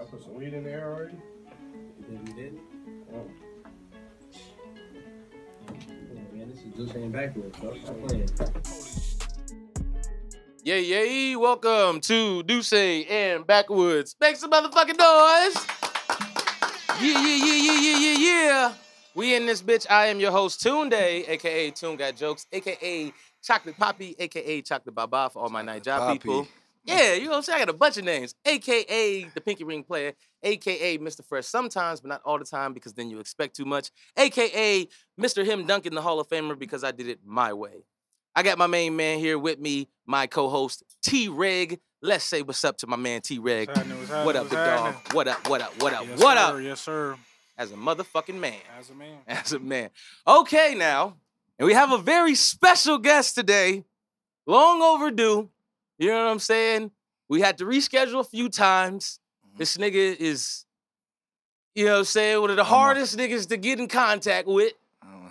I put some weed in there already. You think you did? Oh. Yeah, man, this is Juice and backwards, bro. Stop playing. Yeah, yeah, welcome to Dussé and Backwoods. Make some motherfucking noise. Yeah, yeah, yeah, yeah, yeah, yeah, yeah. We in this bitch. I am your host, Tunde, aka TunGotJokes, aka Chocolate Papí, aka Chocolate Baba for all my night job Poppy. people. Yeah, you know what I'm saying? I got a bunch of names. AKA the Pinky Ring Player, AKA Mr. Fresh sometimes, but not all the time because then you expect too much. AKA Mr. Him Duncan, the Hall of Famer, because I did it my way. I got my main man here with me, my co-host T Reg. Let's say what's up to my man T Reg. What's happening? What's happening? What up, big dog? What up? What up? What up? Yes, what sir. up? Yes, sir. As a motherfucking man. As a man. As a man. Okay, now, and we have a very special guest today. Long overdue. You know what I'm saying? We had to reschedule a few times. Mhm. This nigga is, you know what I'm saying, one of the hardest niggas to get in contact with.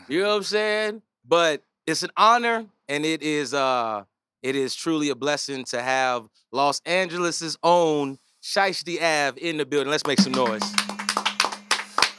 You know what I'm saying? But it's an honor and it is uh it is truly a blessing to have Los Angeles' own Shiesty Ave in the building. Let's make some noise.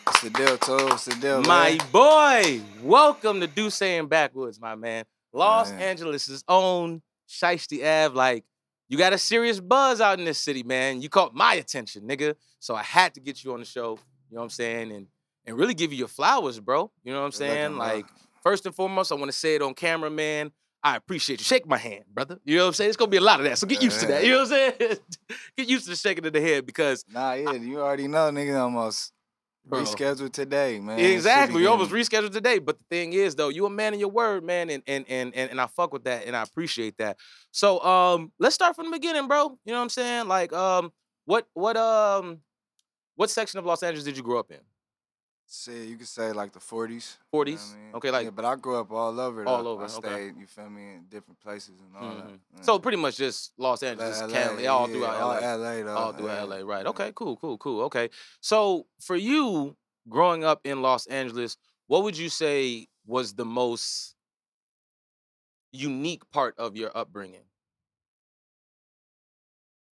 It's the deal, too. It's the deal, My man. boy, welcome to Dussé and Backwoods, my man. Los Man. Angeles' own Shiesty Ave. Like, you got a serious buzz out in this city, man. You caught my attention, nigga. So I had to get you on the show. You know what I'm saying? And and really give you your flowers, bro. You know what I'm saying? Like, first and foremost, I want to say it on camera, man. I appreciate you. Shake my hand, brother. You know what I'm saying? It's gonna be a lot of that. So get used to that. You know what I'm saying? get used to the shaking of the head because Nah, yeah, you already know, nigga, almost Bro. rescheduled today, man. Exactly. We almost rescheduled today. But the thing is, though, you a man of your word, man, and and and and, and I fuck with that and I appreciate that. So um let's start from the beginning, bro. You know what I'm saying? Like, um, what what um what section of Los Angeles did you grow up in? Shit, you could say like the 40s. you know 40s? I mean? Okay, like yeah, but I grew up all over. All though. over, I okay. you feel me, in different places and all that. Mhm. Yeah. so pretty much just Los Angeles, LA, Cali, all yeah, throughout all LA. LA, though. All throughout yeah. LA, right? Okay, cool, cool, cool. Okay, so for you growing up in Los Angeles, what would you say was the most unique part of your upbringing?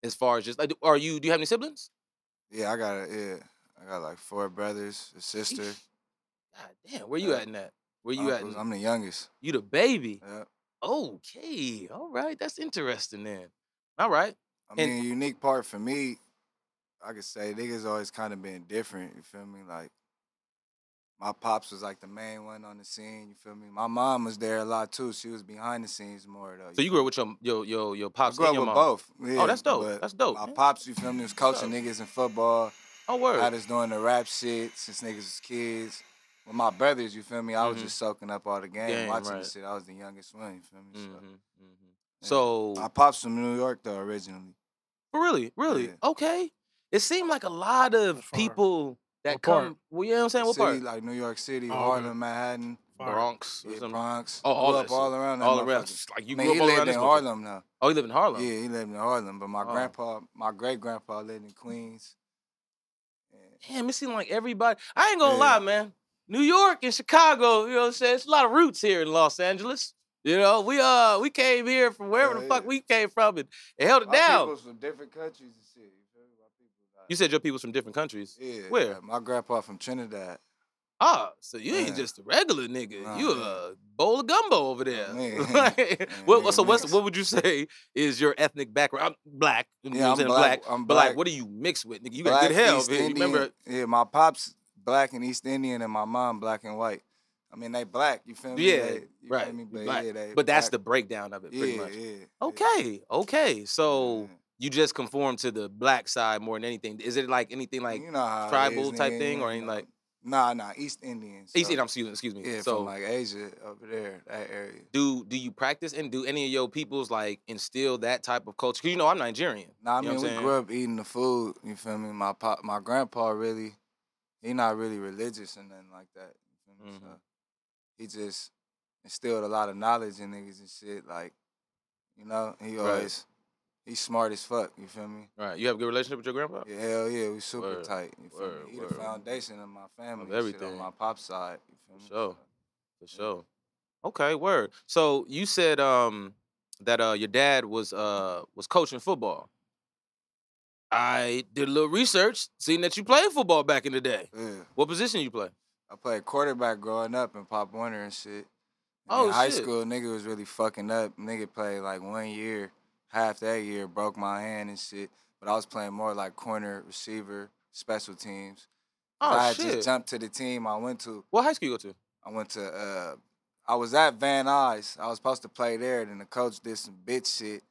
As far as just like, are you? Do you have any siblings? Yeah, I got it. Yeah, I got like four brothers, a sister. God damn, where you Uh, at in that? Where you at? in- I'm the youngest. you the baby? Yeah. Okay, all right, that's interesting then. All right, I And- mean, a unique part for me, I could say niggas always kind of been different. You feel me? Like my pops was like the main one on the scene. You feel me? My mom was there a lot too. She was behind the scenes more though. so you grew up with your your your your I pops grew and up your with mom. both. Yeah, that's dope. That's dope, My man. pops, you feel me, was coaching niggas in football. Oh word. Had us doing the rap shit since niggas was kids. With my brothers, you feel me? I was Mhm. just soaking up all the game, Game, watching right. the shit. I was the youngest one. You feel me? So, Mhm, mhm. yeah. So my pops from New York though originally. Really, really, Yeah. okay. It seemed like a lot of people that What part? come. Well, you know what I'm saying? What city, part? like New York City, Oh, okay. Harlem, Manhattan, Bronx. yeah, something? Bronx. Oh, all Grew that up all shit. around all around. motherfucker. Like you I grew he up all around lived this in. Harlem now. Oh, he live in Harlem. Yeah, he lived in Harlem, but my Oh. grandpa, my great grandpa lived in Queens. Damn, it seemed like everybody. I ain't gonna Yeah. lie, man. New York and Chicago, you know what I'm saying? It's a lot of roots here in Los Angeles. You know, we uh we came here from wherever Yeah, the fuck yeah. we came from and, and held it My down. people's from different countries and shit. You feel me? My people, like- You said your people's from different countries. yeah. where? my grandpa from Trinidad. Ah, so you ain't just a regular nigga. Nah, you a bowl of gumbo over there. Like, what, so what's what would you say is your ethnic background? I'm black. You know Yeah, what I'm saying? black, I'm But like, black. what do you mix with, nigga? You got good Black, health. You remember? Yeah, my pops black and East Indian, and my mom black and white. I mean, they black. You feel me? Yeah, They- right. Feel me? But black. yeah, they but that's the breakdown of it, pretty yeah, much. yeah. Okay, okay. So you just conform to the black side more than anything. Is it like anything like you know tribal type thing or anything like Nah, nah, East Indians. East so- Indian? Excuse, excuse me. Yeah, so from like Asia over there, that area. do do you practice and do any of your peoples like instill that type of culture? Cause you know I'm Nigerian. Nah, I mean, we grew up eating the food. You feel me? My pop, my grandpa really, he not really religious and nothing like that. You feel me? So mm-hmm. he just instilled a lot of knowledge in niggas and shit. Like, you know, he always, he's smart as fuck. You feel me? Right. You have a good relationship with your grandpa? Yeah, hell yeah, we super Word, tight. You feel word, me? He word. the foundation of my family. shit, everything. on my pop side. You feel me? For sure. For sure. Okay, word. So you said um that uh your dad was uh was coaching football. I did a little research, seeing that you played football back in the day. Yeah. What position you play? I played quarterback growing up in Pop Warner and shit. Oh, in high shit. school, nigga was really fucking up. Nigga played like one year, half that year broke my hand and shit. But I was playing more like corner, receiver, special teams. Oh I had shit. just jumped to the team I went to. what high school you go to? I went to uh I was at Van Nuys. I was supposed to play there, and the coach did some bitch shit.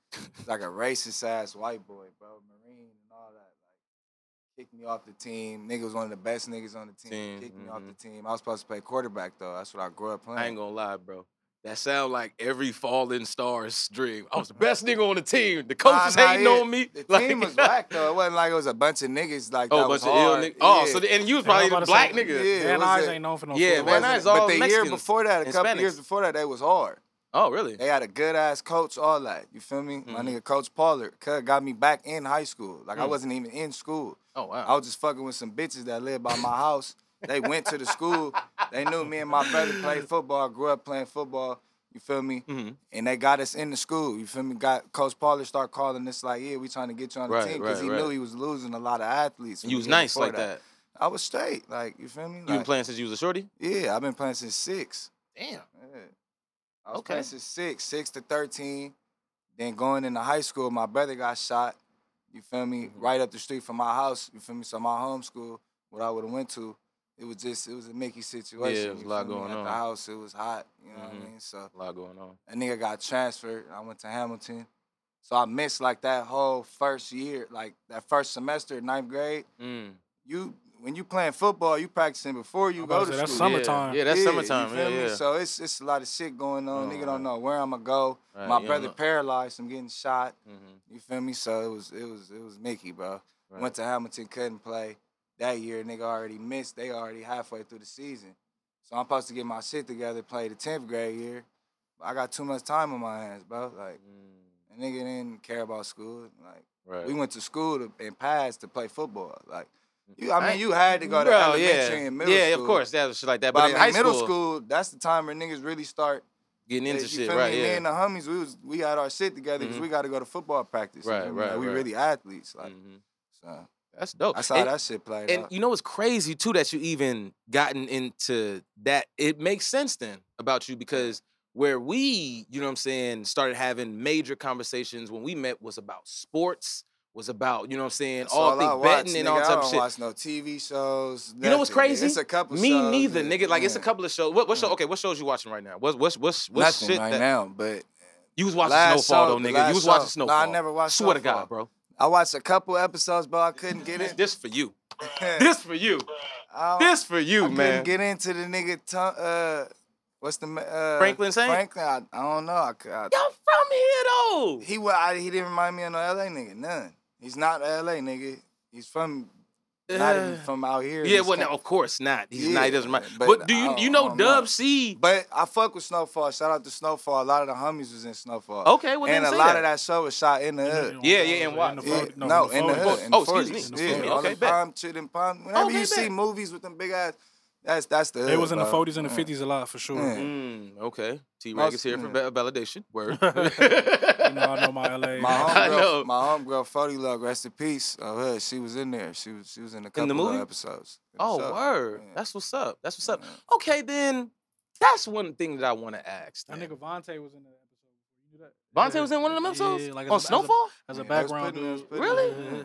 like a racist ass white boy, bro. Marine and all that. Like kicked me off the team. Nigga was one of the best niggas on the team. Team, Kicked me off the team. I was supposed to play quarterback though. That's what I grew up playing. I ain't gonna lie, bro. That sound like every fallen star's dream. I was the best nigga on the team. The coach Nah, was nah, hating yeah. on me. The like- team was whack though. It wasn't like it was a bunch of niggas like Oh, that a was bunch of ill niggas. Oh, Yeah. so the, and you was probably was the black say, nigga. Yeah, Van Nuys ain't known for no Yeah, football. Van Wasn't Nuys all but the year before that, a couple Hispanics. years before that, they was hard. Oh, really? They had a good ass coach, all that. You feel me? My Mhm. nigga Coach Pollard cut- got me back in high school. Like I Mm. wasn't even in school. Oh, wow. I was just fucking with some bitches that lived by my house. They went to the school. They knew me and my brother played football. Grew up playing football. You feel me? hmm And they got us in the school. You feel me? Got Coach Pollard start calling us like, yeah, we trying to get you on the Right, team because right, he right. knew he was losing a lot of athletes. You was nice like that. I was straight. Like you feel me? You been playing since you was a shorty? Yeah, I've been playing since six. Damn. Yeah. I was Okay. playing since six, six to thirteen. Then going into high school, my brother got shot. You feel me? Mhm. Right up the street from my house. You feel me? So my home school, what I would have went to, it was just it was a Mickey situation. it was a lot feel me? going At on. the house, it was hot. You know Mhm. what I mean? So A lot going on. a nigga got transferred. I went to Hamilton. So I missed like that whole first year, like that first semester, ninth grade. Mm. You when you playing football, you practicing before you I'm go to to say, that's school. summer- Yeah, Summertime. Yeah, that's Yeah, summertime. You Yeah, feel me? yeah. So it's it's a lot of shit going on. Oh, Nigga don't know where I'ma go. Right, My brother know. paralyzed from getting shot. Mhm. You feel me? So it was it was it was Mickey, bro. Right. Went to Hamilton, couldn't play. That year, nigga already missed. They already halfway through the season. So I'm supposed to get my shit together, play the 10th grade year. But I got too much time on my hands, bro. Like, Mm. a nigga didn't care about school. Like, Right. we went to school to, and passed to play football. Like, you, I mean, you had to go to Bro, elementary yeah. and middle yeah, school. Yeah, of course, that was shit like that. But, But, in high middle school, school, that's the time where niggas really start getting into you shit, right? me? Me and the homies, we was we had our shit together because Mhm. we got to go to football practice. Right, feel me? right, Like, we right. really athletes. Like, Mhm. so That's dope. I saw and, that shit played and out. you know what's crazy too that you even gotten into that. It makes sense then about you because where we, you know what I'm saying, started having major conversations when we met was about sports, was about, you know what I'm saying, That's all I things watch, betting and nigga. all I type don't of shit. watch no TV shows. You know what's crazy? It's a couple. Me shows neither, nigga. Like it's a couple of shows. What what show? Mm. Okay, what shows you watching right now? What's what's what's what's Nothing shit right that now, but you was watching Snowfall show- though, nigga. You was watching Snowfall. Nah, I never watched Swear to God, bro. I watched a couple episodes, but I couldn't get it. this for you. This for you. This for you, I man. couldn't get into the nigga. T- uh, what's the uh, Franklin Saint? Franklin, I, I don't know. I, I, Y'all from here though. He I, he didn't remind me of no LA nigga. None. He's not LA nigga. He's from not even from out here. Yeah, well, no, of course not. He's not. He doesn't Yeah, mind. but But, do you you know. Dub C? But I fuck with Snowfall. Shout out to Snowfall. A lot of the homies was in Snowfall. Okay, well and a lot that. of that show was shot in the hood. Yeah, yeah, and what? Yeah, 40 no, in the hood. In Oh, the excuse me, yeah, me. all Okay, them bet. palm shit and palm. Whenever Okay, you see movies with them big ass, that's that's the It was in the 40s and the mm. Yeah. 50s a lot for sure. Yeah. Mm, okay. T Reg Most- is here for mm. yeah. va- validation. Word. You know, I know my LA. My I know. homegirl, my homegirl, Forty Love, rest in peace. Uh, of her, she was in there. She was she was in a couple the movie? of episodes. oh, show. word. Yeah. That's what's up. That's what's up. Yeah. Okay, then that's one thing that I want to ask. That then. nigga Vontae was in the episode. You? Vontae Yeah, was in one of them episodes Yeah, like on as a- as a- Snowfall. As a, Yeah, background putting- they was Really?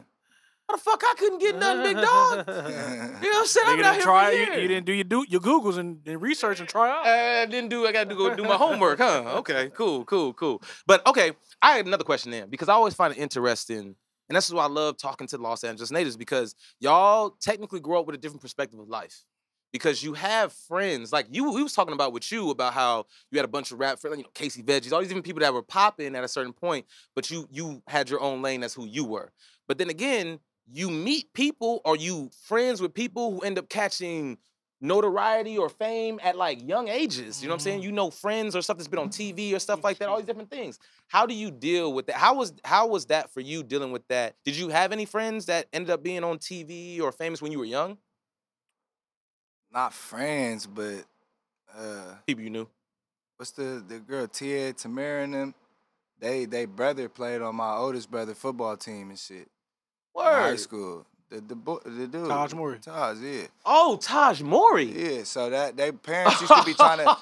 Yeah. How the fuck I couldn't get nothing, big dog? You know what I'm saying? I've Nigga been out didn't here try. for You, you didn't do your do your googles and, and research and try out. Uh, I didn't do. I got to go do my homework, huh? Okay, cool, cool, cool. But okay, I had another question then because I always find it interesting, and that's why I love talking to Los Angeles natives because y'all technically grow up with a different perspective of life. Because you have friends like you, we was talking about with you about how you had a bunch of rap friends, you know, Casey Veggies, all these different people that were popping at a certain point, but you you had your own lane. That's who you were. But then again, you meet people or you friends with people who end up catching notoriety or fame at like young ages. You know what I'm saying? Mhm. You know friends or stuff that's been on TV or stuff like that, all these different things. How do you deal with that? How was how was that for you dealing with that? Did you have any friends that ended up being on TV or famous when you were young? Not friends, but uh, People you knew. what's the the girl Tia Tamera and them? They they brother played on my oldest brother football team and shit. High school. The the, bo- the dude. Taj Mowry. Taj, yeah. Oh, Taj Mowry. Yeah, so that they parents used to be trying to.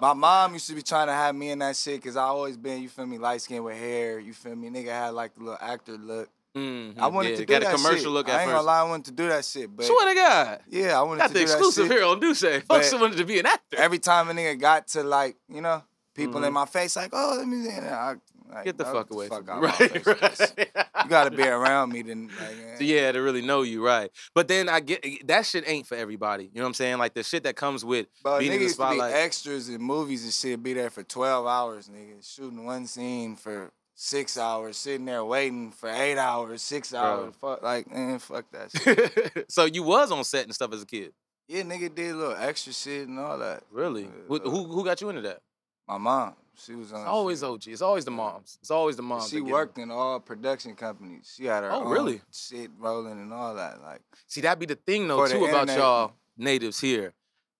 My mom used to be trying to have me in that shit because I always been, you feel me, light skin with hair. You feel me, nigga had like the little actor look. Mhm, I wanted yeah, to do got that a commercial shit. look I ain't first. gonna lie, I wanted to do that shit, but Swear to God. yeah, I wanted Got to the do that exclusive shit. here on Dussé. Fuck But- someone to be an actor. Every time a nigga got to like, you know, people Mhm. in my face like, oh, let me see. and I, like, Get the bro, fuck away fuck from me. Right, face with this. right. You gotta be around me then. Like, eh. So, yeah, to really know you, right? But then I get that shit ain't for everybody. You know what I'm saying? Like the shit that comes with But being in the to spotlight. extras in movies and shit, be there for 12 hours, nigga. Shooting one scene for six hours, sitting there waiting for eight hours, six Bro. hours. Fuck, like, man, fuck that shit. so you was on set and stuff as a kid, yeah, nigga did a little extra shit and all that. really? Yeah, Who, who who got you into that? My mom, she was on. It's always OG. It's always the moms. It's always the moms. She worked in all production companies. She had her Oh, own really? shit rolling and all that. Like, See, that be the thing though too about internet. y'all natives here.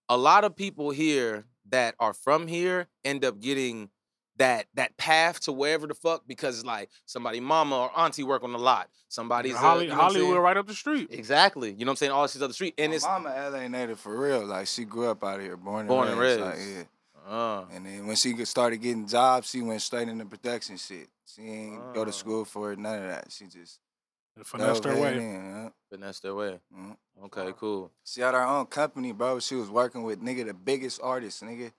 A lot of people here that are from here end up getting that that path to wherever the fuck because like somebody mama or auntie work on the lot. Somebody's Holly, you know Hollywood right up the street. Exactly. You know what I'm saying? All this other street. And my it's mama LA native for real. Like, she grew up out of here, born and Born and raised. Like, yeah. Uh, And then when she started getting jobs, she went straight into production shit. She ain't go Oh. to school for it, none of that. She just Finesse their dove way. in, yeah. finesse their way. Mhm. Okay, cool. She had her own company, bro. She was working with nigga the biggest artists, nigga.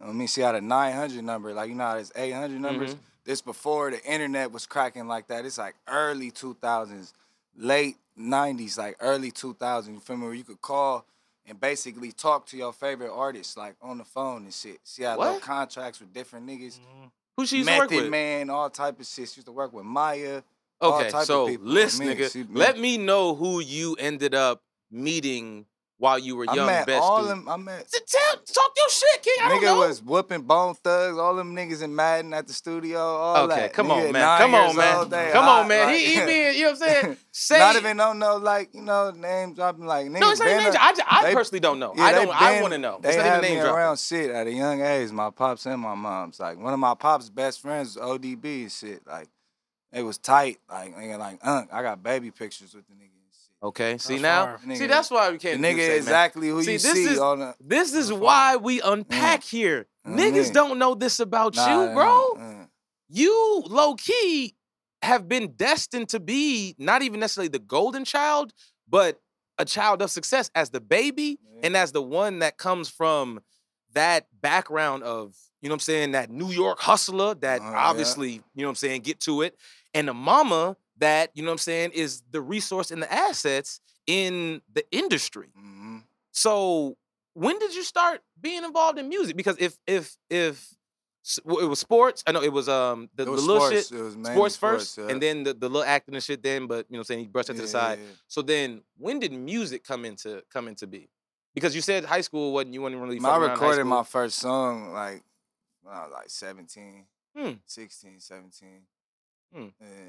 I mean, she had a 900 number, like you know how there's 800 numbers. Mhm. This before the internet was cracking like that. It's like early 2000s, late 90s, like early 2000s. You feel me? Where you could call and basically talk to your favorite artists, like on the phone and shit. She had little contracts with different niggas. Mhm. Who she used to work Method with? Man, all type of shit. She used to work with Maya. all Okay, so people. listen, nigga. Let me know who you ended up meeting while you were I young. met best all dude. them. I met T- Tell, talk your shit, King. I don't nigga know. was whooping Bone Thugs, all them niggas in Madden at the studio. All okay, that. come Nigga on, man. Come on, man. old, Come hot, on, man. like- he, he being, you know what I'm saying? Say, Not even don't know like you know name dropping like niggas. no, it's not even name a- I, I they- personally don't know. yeah, I don't. I want to know. They It's not had even me name dropping. around shit at a young age. My pops and my mom's like one of my pops' best friends was ODB and shit. Like it was tight. Like nigga, like Unc, I got baby pictures with the nigga and shit. Okay, see That's now, fire. see Nigga- that's why we can't. nigga say, exactly who See, you this see is- on the. This is That's why we unpack here. Mm, Niggas don't know this about Nah, you, bro. uh, you low key have been destined to be not even necessarily the golden child, but a child of success as the baby Yeah. and as the one that comes from that background of, you know what I'm saying, that New York hustler that Uh, yeah. obviously, you know what I'm saying, get to it. And the mama that, you know what I'm saying, is the resource and the assets in the industry. mhm. So when did you start being involved in music? Because if if if well, it was sports, I know it was um the, was the little sports. shit It was mainly sports first, yeah. and then the, the little acting and shit. Then, but you know, what I'm saying he brushed that to the side. yeah, yeah. So then, when did music come into come into be? Because you said high school wasn't you wasn't really. I recorded my first song like when I was like 17, Hmm. 16, 17. Hmm.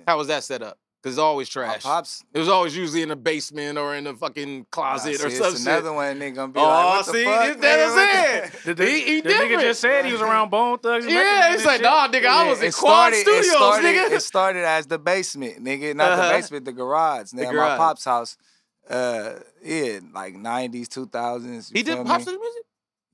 How was that set up? Because it's always My trash. pops. It was always usually in the basement or in the fucking closet Nah, or something. some it's shit. another one nigga gonna be Oh, like, what the see, fuck? this- that's nigga? what the- The, the, He- he the nigga just said he was around Bone Thugs. and yeah, Method it's like, and nah, nigga, I Yeah, was in it Quad Studios, it started, nigga. It started as the basement, nigga. Not Uh-huh. the basement, the garage. Nigga, garage. my pop's house. Uh, yeah, like 90s, 2000s. he did feel pop music.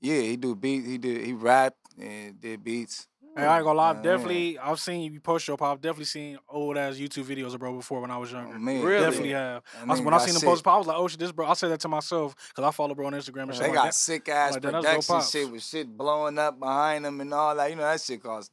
Yeah, he do beats. He did. He rapped and did beats. Hey, I ain't gonna lie, I've Yeah. definitely I've seen you post your pop. I've definitely seen old ass YouTube videos of bro before when I was Oh, younger. man, Really? Definitely have. That I was- nigga when I seen them sick. post pop, I was like, oh shit, this bro. I said that to myself because I follow bro on Instagram and shit They like got that. sick ass like that, production shit with shit blowing up behind them and all that. You know that shit cost.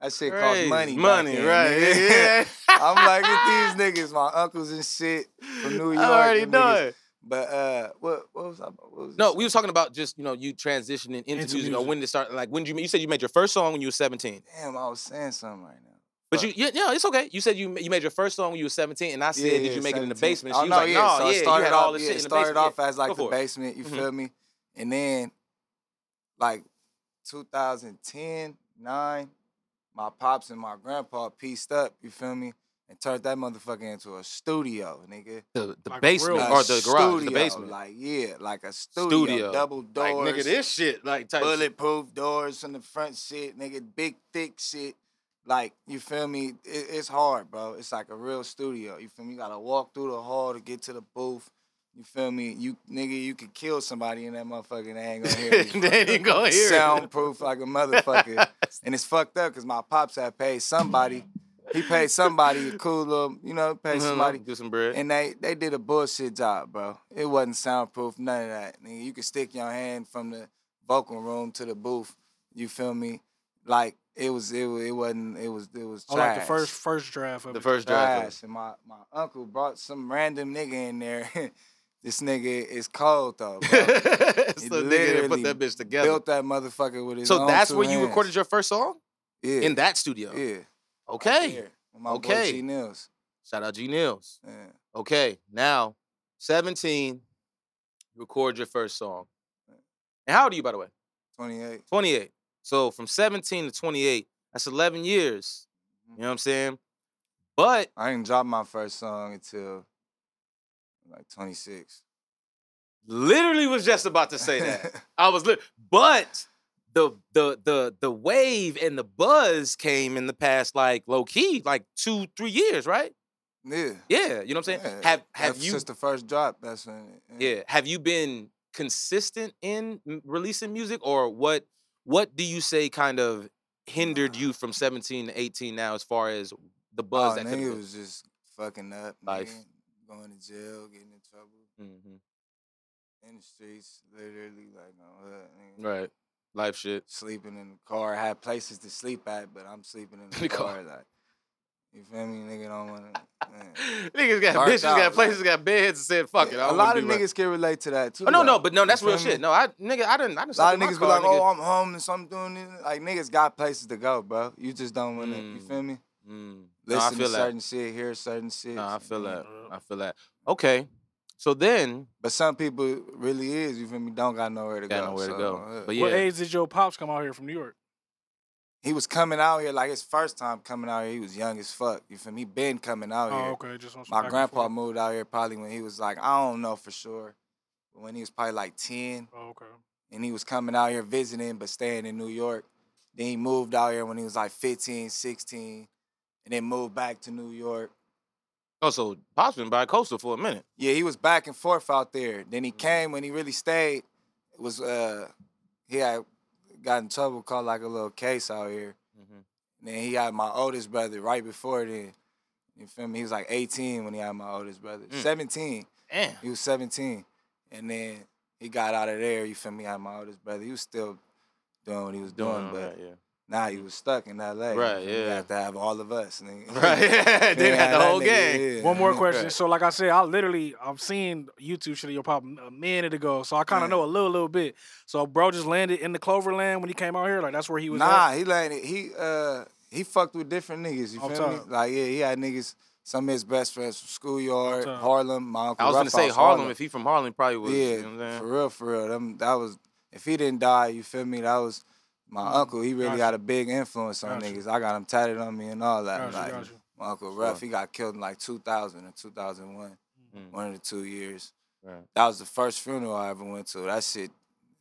That shit cost Crazy. money. money, then, right? Yeah. I'm like, get these niggas, my uncles and shit from New York. I already them know niggas. it. But uh, what what was I? What was No, we was talking about just you know you transitioning into, Into music, or when to start. Like when did you you said you made your first song when you were seventeen. Damn, I was saying something right now. But you yeah, yeah it's okay. You said you you made your first song when you were seventeen, and I said, Yeah, did you make it in the 17. basement? Oh, She was like, yeah. no, so yeah, you started had off, all yeah, shit in the started basement. off as like the basement. You Mhm. feel me? And then, like, 2010, nine, my pops and my grandpa pieced up. You feel me? And turned that motherfucker into a studio, nigga. The, the Like basement or the garage, the studio, basement. Like, yeah, like a studio. Studio. Double doors. Like nigga, this shit like type shit. bulletproof doors from the front shit, nigga, big thick shit. like you feel me? It, it's hard, bro. It's like a real studio. You feel me? You gotta walk through the hall to get to the booth. You feel me? You nigga, you could kill somebody in that motherfucker. and They ain't gonna hear you. they ain't gonna hear it. Soundproof like a motherfucker. and it's fucked up because my pops had paid somebody. He paid somebody a cool little, you know, paid uh-huh. somebody. do some bread. And they they did a bullshit job, bro. It wasn't soundproof, none of that. Nigga, you could stick your hand from the vocal room to the booth. You feel me? Like it was, it was, it wasn't, it was, it was Oh, like the first first draft of the it. first draft. trash. And my my uncle brought some random nigga in there. this nigga is cold though, bro. so nigga didn't put that bitch together. Built that motherfucker with his own. So own that's two where you recorded your first song yeah. in that studio. Yeah. Right Okay. my Okay. G Nils. Shout out G Nils. Yeah. Okay, now 17, record your first song. And how old are you, by the way? 28. 28. So from 17 to 28, that's 11 years. Mm-hmm. You know what I'm saying? But I didn't drop my first song until like 26. literally was just about to say that. I was lit, but the the the the wave and the buzz came in the past like low key, like two three years, right? yeah. Yeah, you know what I'm saying. yeah. Have have That's you? Since the first drop, that's when. yeah, have you been consistent in releasing music, or what? What do you say kind of hindered you from 17 to 18 now, as far as the buzz Oh, that nigga was just fucking up. Life. Nigga, going to jail, getting in trouble hmm in the streets, literally like no. Right, life shit. Sleeping in the car. I had places to sleep at, but I'm sleeping in the, The car. car. Like, you feel me? Nigga don't want to. Niggas got Darked bitches, out, got like- places, got beds, and said, "Fuck it." I a lot of right. niggas can relate to that too. Oh no, no, but no, that's real me? shit. No, I nigga, I didn't. I didn't. A lot of in my be car, like, nigga. "Oh, I'm homeless. I'm doing this." Like niggas got places to go, bro. You just don't want to. You Mm. feel me? Mm. No, Listen feel to that. certain shit, hear certain shit. No, I feel that. I feel that. Okay, so then But some people really is. You feel me? Don't got nowhere to got go. nowhere to go. uh, But What age did your pops come out here from New York? he was coming out here like his first time coming out here. He was young as fuck. You feel me? He been coming out Oh, here. okay, just on My grandpa moved out here probably when he was like I don't know for sure, but when he was probably like ten, Oh, okay. and he was coming out here visiting but staying in New York. Then he moved out here when he was like 15, 16, and then moved back to New York. Oh, so Pops been by coastal for a minute. Yeah, he was back and forth out there. Then Mm-hmm. he came when he really stayed. It was uh he had got in trouble, caught like a little case out here. Mhm. And then he had my oldest brother right before then. You feel me? He was like 18 when he had my oldest brother. Mm. 17. Damn. He was 17. And then he got out of there, you feel me? I had my oldest brother. He was still doing what he was doing, Doing but right, yeah. Now he was stuck in LA. Right, Yeah. You feel me? He had to have all of us. nigga. Right, yeah. They Can't had the whole nigga, gang. yeah. One more question. Right. So, like I said, I literally I've seen YouTube shit of your pop a minute ago, so I kind of know a little, little bit. So, bro, just landed in the Cloverland when he came out here. Like that's where he was. Nah, at? he landed. He uh he fucked with different niggas. You Off feel me? top. Like yeah, he had niggas. Some of his best friends from schoolyard, top. Harlem. My uncle I was gonna say House, Harlem. If he from Harlem, probably was. yeah, You know what I'm for real, for real. Them, that was if he didn't die. You feel me? That was my Mm, uncle. He really gotcha. got a big influence on Gotcha. niggas. I got him tatted on me and all that. Gotcha, like gotcha. my uncle Sure. Ruff, he got killed in like 2000 or 2001, Mm, one of the two years. right. That was the first funeral I ever went to. That shit,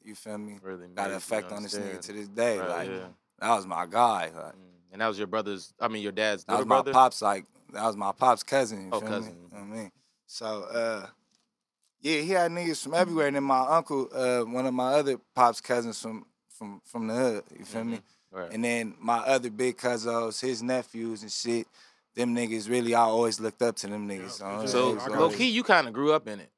you feel me? Really Got an effect on this nigga to this day. Right, like yeah. that was my guy. Like, Mm. And that was your brother's. I mean, your dad's That was my brother. pops like that was my pops cousin. You Oh, feel cousin. Me? You know what I mean? So uh yeah, he had niggas from everywhere. And then my uncle, uh, one of my other pops cousins from from from the hood, you feel me? Right. And then my other big cousins, his nephews and shit, them niggas really I always looked up to them niggas. So, Yeah, it So was I got low always- key, you kind of grew up in it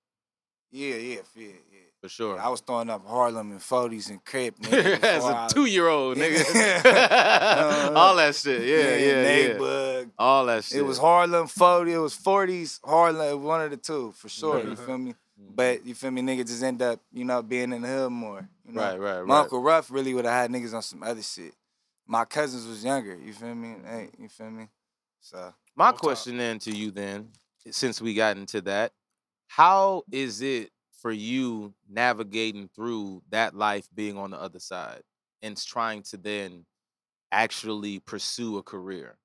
Yeah, yeah, yeah, yeah. for sure. I was throwing up Harlem and 40s and Crip. nigga, As a two year old nigga, Uh, all that shit. Yeah, yeah, yeah. Neighbug, All that shit. It was Harlem 40, it was 40s, Harlem, one of the two, for sure. You Mhm. feel me? Mhm. But you feel me, niggas just end up, you know, being in the hood more. You know? Right, right, My right. Uncle Ruff really would have had niggas on some other shit. My cousins was younger, you feel me? Hey, you feel me? So My Off top. question then to you then, since we got into that, how is it for you navigating through that life being on the other side and trying to then actually pursue a career?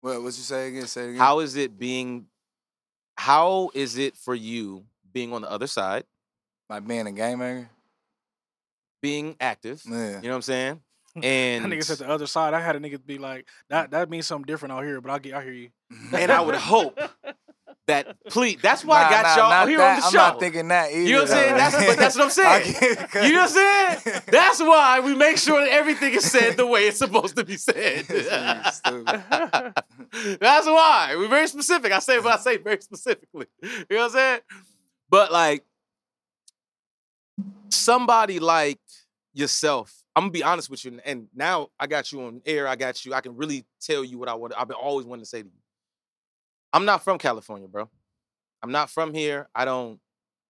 what what you say again? Say it again. How is it being how is it for you being on the other side, like being a game maker? being active? Yeah. You know what I'm saying? And That nigga said the other side. I had a nigga be like, that that means something different out here, but I get I hear you. and I would hope that please. That's why I got Nah, nah, y'all here that. on the I'm show. not thinking that either. You know what I'm saying? That's- but that's what I'm saying. You know what I'm saying? That's why we make sure that everything is said the way it's supposed to be said. That's why. We're very specific. I say what I say very specifically. You know what I'm saying? But like somebody like yourself, I'm gonna be honest with you, and now I got you on air, I got you, I can really tell you what I want. I've been always wanting to say to you. I'm not from California, bro. I'm not from here. I don't,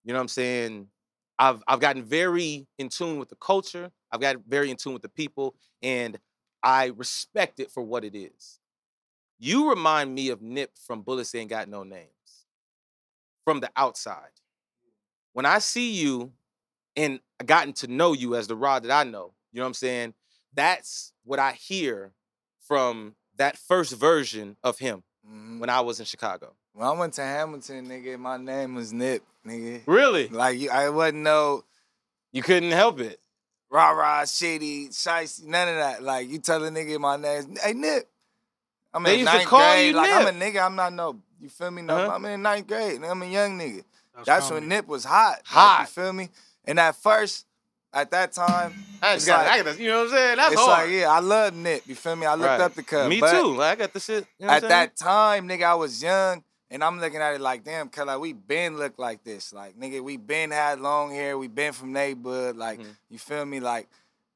you know what I'm saying? I've I've gotten very in tune with the culture. I've gotten very in tune with the people, and I respect it for what it is. You remind me of Nip from Bullets Ain't Got No Names from the outside. When I see you and gotten to know you as the Rod that I know, you know what I'm saying? That's what I hear from that first version of him Mhm. when I was in Chicago. When I went to Hamilton, nigga, my name was Nip, nigga. Really? Like I wasn't no You couldn't help it. rah rah shitty, shiesty, none of that. Like you tell a nigga my name, hey Nip. I'm They in used to ninth call grade. you like I'm a nigga. I'm not no. You feel me? No, Uh-huh. I'm in ninth grade. I'm a young nigga. That's when Nip was hot. like, Hot. you feel me? And at first, at that time, I just got, like- I got, you know what I'm saying? That's it's hard. like yeah, I love Nip. You feel me? I looked Right. up the cuz. Me but too. Like, I got the shit. You know At I'm that time, nigga, I was young. And I'm looking at it like, damn, cuz like we been look like this. Like, nigga, we been had long hair. We been from neighborhood. Like, Mhm. you feel me? Like,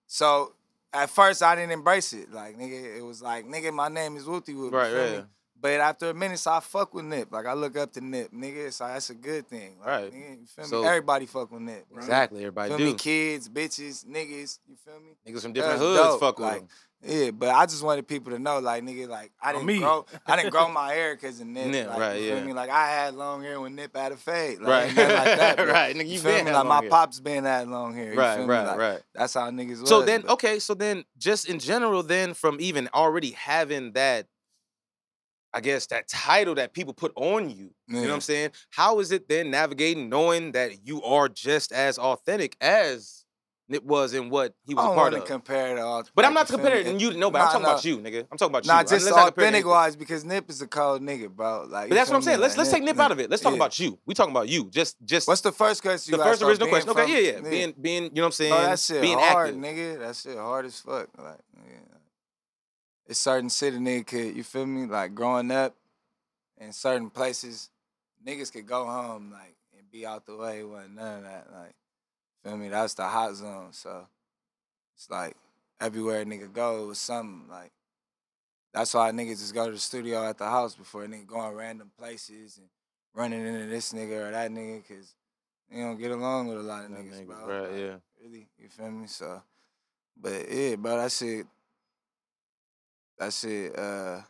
so at first I didn't embrace it. Like, nigga, it was like, nigga, my name is Wooty Whoop. you Right, yeah. me? But after a minute, so I fuck with Nip. Like I look up to Nip, nigga. So that's a good thing. Like, Right. Nigga, you feel So- me? Everybody fuck with Nip. bro. Exactly. Everybody Feel do. me? Kids, bitches, niggas. You feel me? Niggas from different That's hoods dope, fuck with like, them. Yeah, but I just wanted people to know, like, nigga, like I didn't me. grow, I didn't grow my hair because of Nip. Nip, like, right, you feel yeah. me? Like I had long hair when Nip had a fade. Like, Right. like that, right. Nigga, You, you feel been me? Like my hair. pops been had long hair. You Right, feel me? right, Like, right. That's how niggas was. So then, but- okay, so then just in general, then from even already having that, I guess that title that people put on you, you know what I'm saying? How is it then navigating knowing that you are just as authentic as it was in what he was a don't part want to of? compare it all. but I'm not comparing it to you. No, but I'm talking nah. about you, nigga. I'm talking about Nah, you. Nah, just Let's authentic wise, because Nip is a cold nigga, bro. Like, But that's what I'm saying. Let's let's take Nip out of it. Let's talk yeah. about you. We talking about you. Just just What's the first question the first? Original question. Okay, from- yeah, yeah. Being being, you know what I'm saying? Oh, that shit being hard, active. nigga. That shit hard as fuck. Like, yeah. It's certain a nigga could, you feel me? Like growing up in certain places, niggas could go home like and be out the way. Wasn't none of that. Like, feel me? That's the hot zone. So it's like everywhere a nigga go, it was something like. That's why niggas just go to the studio at the house before a nigga going random places and running into this nigga or that nigga because you don't get along with a lot of niggas, niggas, bro. right, Like, yeah. Really, you feel me? So, but yeah, bro, that shit, that shit, uh,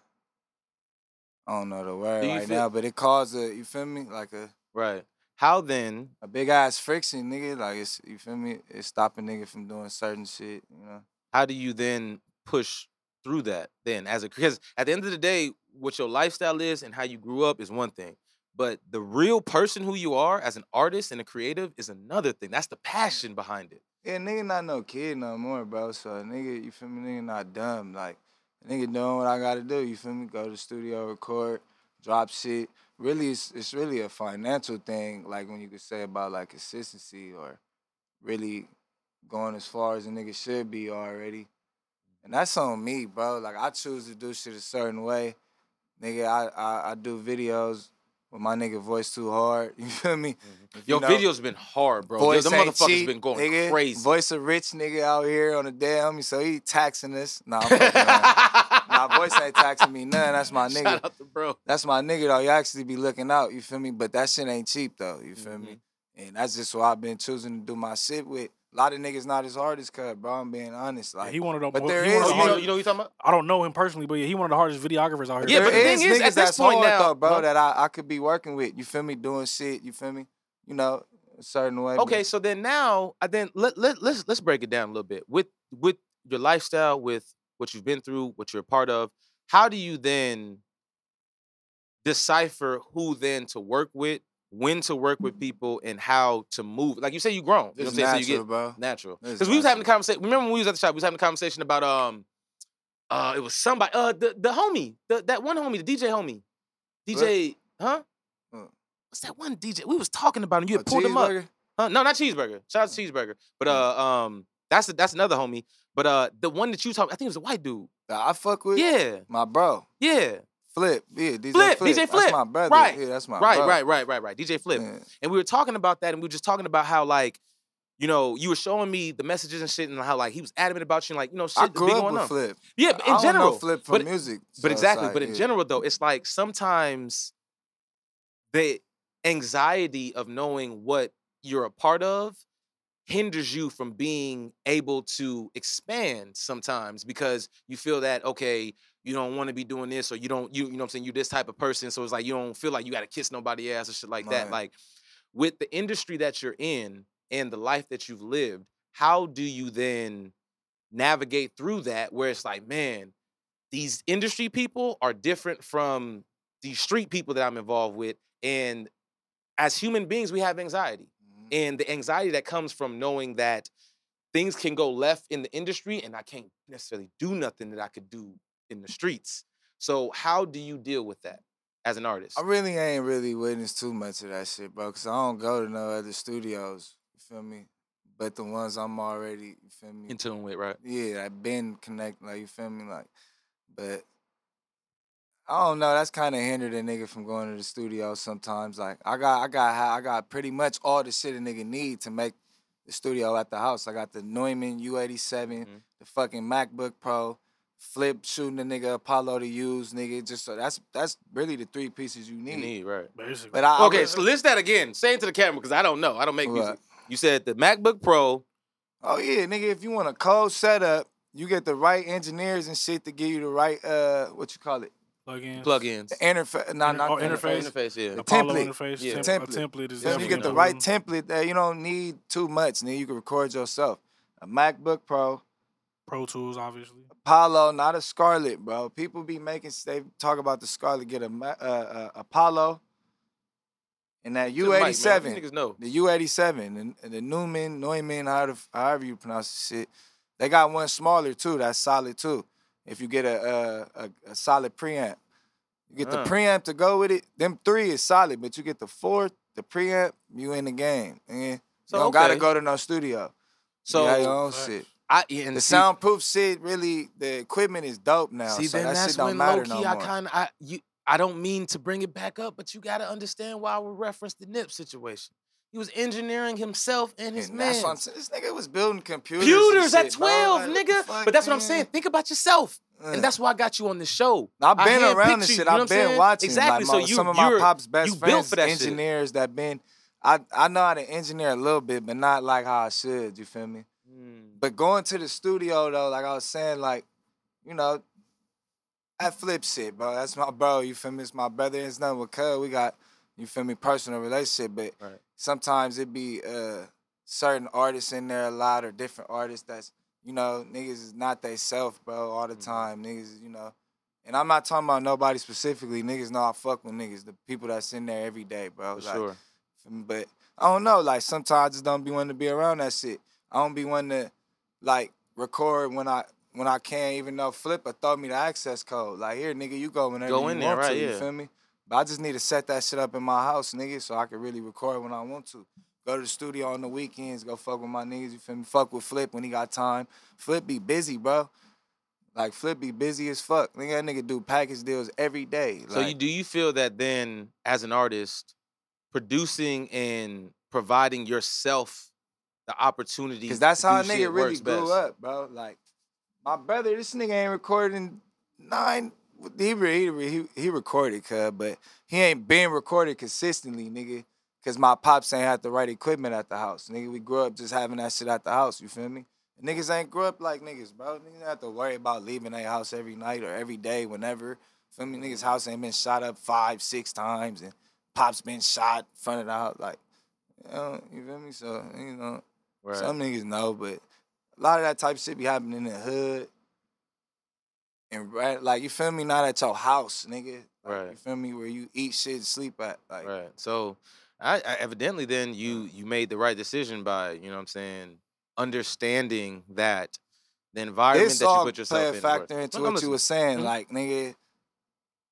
I don't know the word right now, but it caused a, you feel me, like a Right. How then? a big ass friction, nigga. Like it's, you feel me? It's stopping nigga from doing certain shit, you know. How do you then push through that? Then, as a because at the end of the day, what your lifestyle is and how you grew up is one thing, but the real person who you are as an artist and a creative is another thing. That's the passion behind it. Yeah, nigga not no kid no more, bro. So nigga, you feel me? Nigga not dumb. Like nigga doing what I gotta do. You feel me? Go to the studio, record, drop shit. Really, it's it's really a financial thing. Like when you could say about like consistency or really going as far as a nigga should be already. And that's on me, bro. Like I choose to do shit a certain way. Nigga, I I, I do videos with my nigga voice too hard. You feel me? Mm-hmm. If Your you know- videos been hard, bro. Yo, Voice ain't motherfuckers cheap, been going nigga. crazy. Voice a rich nigga out here on the damn homie, so he taxing us. Nah, I'm fucking. Nah, voice ain't taxing me none. That's my nigga. Shout out to bro. That's my nigga though. You actually be looking out. You feel me? But that shit ain't cheap though. You feel me? Mm-hmm. And that's just why I've been choosing to do my shit with. A lot of niggas not as hard as cut, bro. I'm being honest. Like, he one of the. but mo- there he is the Oh, you know, hardest- you know what you talking about? I don't know him personally, but yeah, he one of the hardest videographers out here. Yeah, but the thing is is, at niggas this point hard now- though, bro, Huh? that I, I could be working with. You feel me? Doing shit. You feel me? You know, a certain way. but- Okay, so then now, I then let, let let's let's break it down a little bit with with your lifestyle, with what you've been through, what you're a part of. How do you then decipher who then to work with when to work with people and how to move. Like you say, you grown. You know what I'm saying? So natural, you get bro. natural. Because we was having a conversation. Remember when we was at the shop? We was having a conversation about um, uh, it was somebody, uh, the the homie, the that one homie, the DJ homie, DJ, huh? What? What's that one DJ? We was talking about him. You A had pulled him up. Huh? No, not cheeseburger. Shout out to cheeseburger. But uh, um, that's that's another homie. But uh, the one that you talk, I think it was a white dude. That I fuck with. Yeah, My bro. yeah. Flip. Yeah, DJ Flip, Flip. DJ Flip. That's my brother. Right. Yeah, that's my right, bro. right, right, right, right. DJ Flip. Yeah. And we were talking about that, and we were just talking about how like, you know, you were showing me the messages and shit, and how like he was adamant about you, and like you know, shit I grew up with on. Flip. Yeah, but I in don't general, Flip but- music. so But exactly, like, but in yeah. general though, it's like sometimes the anxiety of knowing what you're a part of hinders you from being able to expand sometimes because you feel that okay you don't want to be doing this or you don't you you know what I'm saying you this type of person so it's like you don't feel like you got to kiss nobody ass or shit like that like with the industry that you're in and the life that you've lived how do you then navigate through that where it's like man these industry people are different from the street people that I'm involved with and as human beings we have anxiety. And the anxiety that comes from knowing that things can go left in the industry and I can't necessarily do nothing that I could do in the streets. So how do you deal with that as an artist? I really ain't really witnessed too much of that shit, bro. Cause I don't go to no other studios. You feel me? But the ones I'm already, you feel me? in tune with, right? yeah, I've been connected. Like you feel me? Like, but I don't know. That's kind of hindered a nigga from going to the studio sometimes. Like I got, I got, I got pretty much all the shit a nigga need to make the studio at the house. I got the Neumann U87, Mhm. the fucking MacBook Pro, Flip shooting the nigga Apollo to use, nigga. Just so that's that's really the three pieces you need. You need, right. Basically. But I I Okay, re- so list that again. Say it to the camera because I don't know. I don't make music. What? You said the MacBook Pro. Oh yeah, nigga. If you want a cold setup, you get the right engineers and shit to give you the right uh, what you call it, plugins. plugins. the interface. Nah, Inter- not oh, the interface. Interface, yeah. The template. interface. Yeah. temp- Template. A template is So if you get the right one. template that you don't need too much, then You can record yourself. A MacBook Pro, Pro Tools, obviously. Apollo, not a Scarlett, bro. People be making they talk about the Scarlett. Get a uh, uh, Apollo, and that To the mic, man. U87. These Niggas know. The U87 and and the Newman, Neumann, however, however you pronounce the shit. They got one smaller too. That's solid too. If you get a a, a, a solid preamp, you get Uh. the preamp to go with it. Them three is solid, but you get the fourth, the preamp, you in the game. And So, you don't gotta go to no studio. So you got your own Facts. shit. I yeah, and The see- soundproof shit, really, the equipment is dope now. See, so then that that's shit don't when matter low key no I more. kind of I you I don't mean to bring it back up, but you got to understand why we referenced the Nip situation. He was engineering himself and his man. that's what I'm saying. This nigga was building computers. Computers at shit, bro. 12, Like, nigga. fuck, but that's what I'm saying. Think about yourself. And that's why I got you on the show. I've been around this shit. you know I've been saying? watching. Exactly. Like, So my- you- some of my pops' best friends, that shit. engineers that been. I I know how to engineer a little bit, but not like how I should. You feel me? Mm. But going to the studio though, like I was saying, like you know, that flip shit, bro. That's my bro. You feel me? It's my brother. It's nothing with Cuz. We got you feel me, personal relationship, but Right. sometimes it be uh certain artists in there a lot or different artists that's you know niggas is not they self, bro, all the Mhm. time. Niggas, you know. And I'm not talking about nobody specifically. Niggas know I fuck with niggas. The people that's in there every day, bro. For Like, sure. but I don't know. Like sometimes I just don't be wanting to be around that shit. I don't be wanting to like record when I when I can, even though Flipper throw me the access code. Like here, nigga, you go whenever Go you in there, want right, to. You yeah. feel me? But I just need to set that shit up in my house, nigga, so I can really record when I want to. Go to the studio on the weekends, go fuck with my niggas. You feel me? Fuck with Flip when he got time. Flip be busy, bro. Like Flip be busy as fuck. Nigga, that nigga do package deals every day. So you do you feel that then as an artist, producing and providing yourself the opportunity Cause that's to how a nigga really grew best. up, bro. Like my brother, this nigga ain't recording nine. He he re- he, he recorded, cuz, but he ain't been recorded consistently, nigga. Cause my pops ain't had the right equipment at the house, nigga. We grew up just having that shit at the house. You feel me? Niggas ain't grew up like niggas, bro. Niggas don't have to worry about leaving their house every night or every day, whenever. Feel me? Niggas' house ain't been shot up five, six times, and pops been shot in front of the house. Like, you, know, you feel me? So, you know. Right. Some niggas know, but a lot of that type of shit be happening in the hood. And right, like you feel me, not at your house, nigga. Like, Right. You feel me, where you eat shit, and sleep at. Like Right. So I, I evidently then you you made the right decision by you know what I'm saying understanding that the environment This that you put play yourself a in. factor worth- into I'm what you were saying. Mhm. Like, nigga,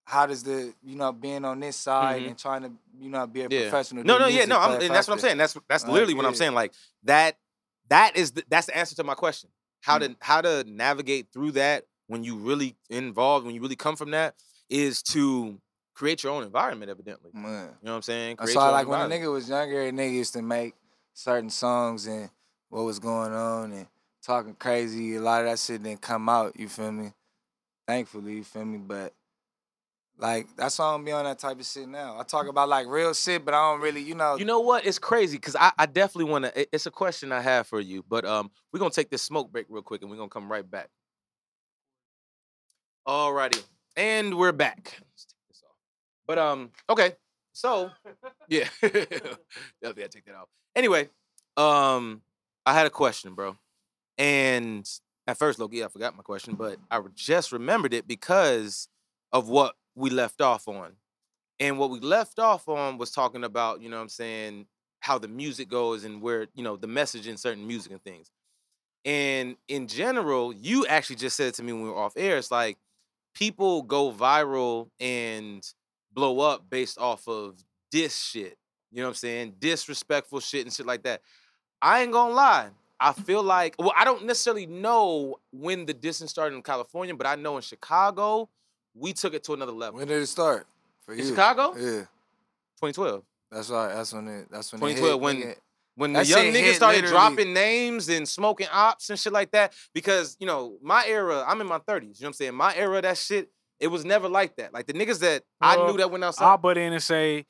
how does the you know being on this side Mhm. and trying to you know be a Yeah. professional? No, no, yeah, no, I'm, and that's what I'm saying. That's that's Like, literally what I'm saying. Like that that is the, that's the answer to my question. How Mm. to how to navigate through that when you really involved, when you really come from that, is to create your own environment. Evidently, Man. you know what I'm saying. Create your own like when a nigga was younger, a nigga used to make certain songs and what was going on and talking crazy. A lot of that shit didn't come out. You feel me? Thankfully, you feel me? But like that's why I don't be on that type of shit now. I talk about like real shit, but I don't really, you know. You know what? It's crazy because I, I definitely want to. It's a question I have for you, but um, we're gonna take this smoke break real quick, and we're gonna come right back. Alrighty, and we're back. But um, okay, so yeah, definitely I take that off. Anyway, um, I had a question, bro, and at first, Loki, I forgot my question, but I just remembered it because of what we left off on. And what we left off on was talking about, you know what I'm saying, how the music goes and where, you know, the message in certain music and things. And in general, you actually just said it to me when we were off air. It's like people go viral and blow up based off of diss shit. You know what I'm saying? Disrespectful shit and shit like that. I ain't gonna lie. I mm-hmm. feel like, well, I don't necessarily know when the dissing started in California, but I know in Chicago, we took it to another level. when did it start for In you? Chicago? Yeah, 2012. that's right. That's when it. That's when 2012, It hit, when- nigga. When That the young niggas started literally- dropping names and smoking ops and shit like that, because you know my era, I'm in my 30s. You know what I'm saying? My era, that shit, it was never like that. Like the niggas that I knew that went outside. I'll butt in and say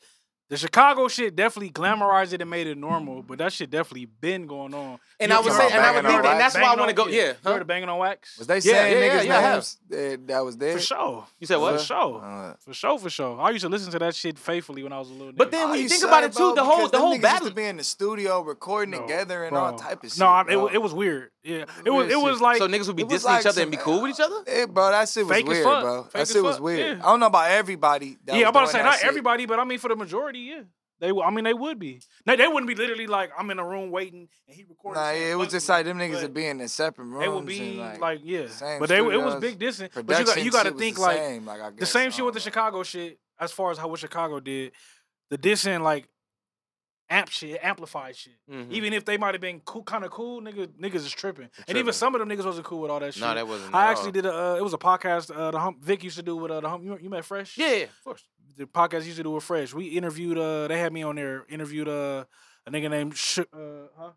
the Chicago shit definitely glamorized it and made it normal, but that shit definitely been going on. and You I would talking say, and I would banging think that, and that's why I want to go. Yeah, You heard of banging on wax? Was they Yeah, saying yeah, yeah, niggas yeah, names that, that was there? For sure. You said what? For sure. Uh, For sure, for sure. I used to listen to that shit faithfully when I was a little nigga. But then when you you think about it too, the whole the whole niggas battle. used to be in the studio recording No, together and bro. all type of shit. No, I- it, it was weird. Yeah, it Weird was. It was like so niggas would be It was dissing like each other some- and be cool with each other. Yeah, bro, that shit was Fake as weird, fuck. bro. Fake that as shit was fuck, weird. yeah. I don't know about everybody. That yeah, I'm about to doing say that not shit. everybody, but I mean for the majority, yeah. They, w- I mean, they would be. Now they wouldn't be literally like I'm in a room waiting and he recording. Nah, yeah, it was just like them niggas but would be in the separate rooms. They would be and, like, yeah, same but they it was studios, big dissing. But you got production you got to shit was think the like same, like I the guess, same I shit with the don't know. Chicago shit. As far as how what Chicago did, the dissing like amp shit, amplified shit. Mhm. Even if they might have been cool, kind of cool, nigga, niggas is tripping. And even some of them niggas wasn't cool with all that shit. No, that wasn't. I actually all. did a. Uh, it was a podcast. Uh, the hump Vic used to do with uh, the hump. You, you met Fresh? Yeah, yeah, of course. The podcast used to do with Fresh. We interviewed. Uh, they had me on there. Interviewed uh, a nigga named Sh- uh, huh?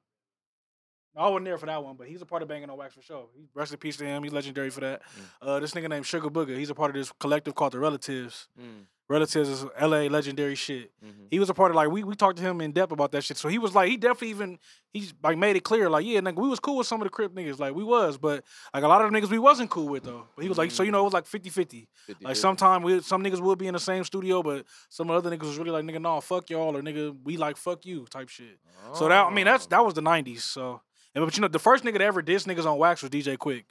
I wasn't there for that one, but he's a part of Banging on Wax for sure. He rest in peace to him. He's legendary for that. Mm. Uh, this nigga named Sugar Booger. He's a part of this collective called the Relatives. Mm, Relatives is LA legendary shit. mhm. He was a part of like we we talked to him in depth about that shit. So he was like he definitely even he's like made it clear like yeah nigga we was cool with some of the Crip niggas like we was but like a lot of the niggas we wasn't cool with though. But he was like so you know it was like 50-50. 50, Like 50. sometime we some niggas would be in the same studio but some other niggas was really like nigga nah fuck y'all or nigga we like fuck you type shit. So that I mean that's Oh. that was the 90s so and but you know the first nigga to ever diss niggas on wax was DJ Quik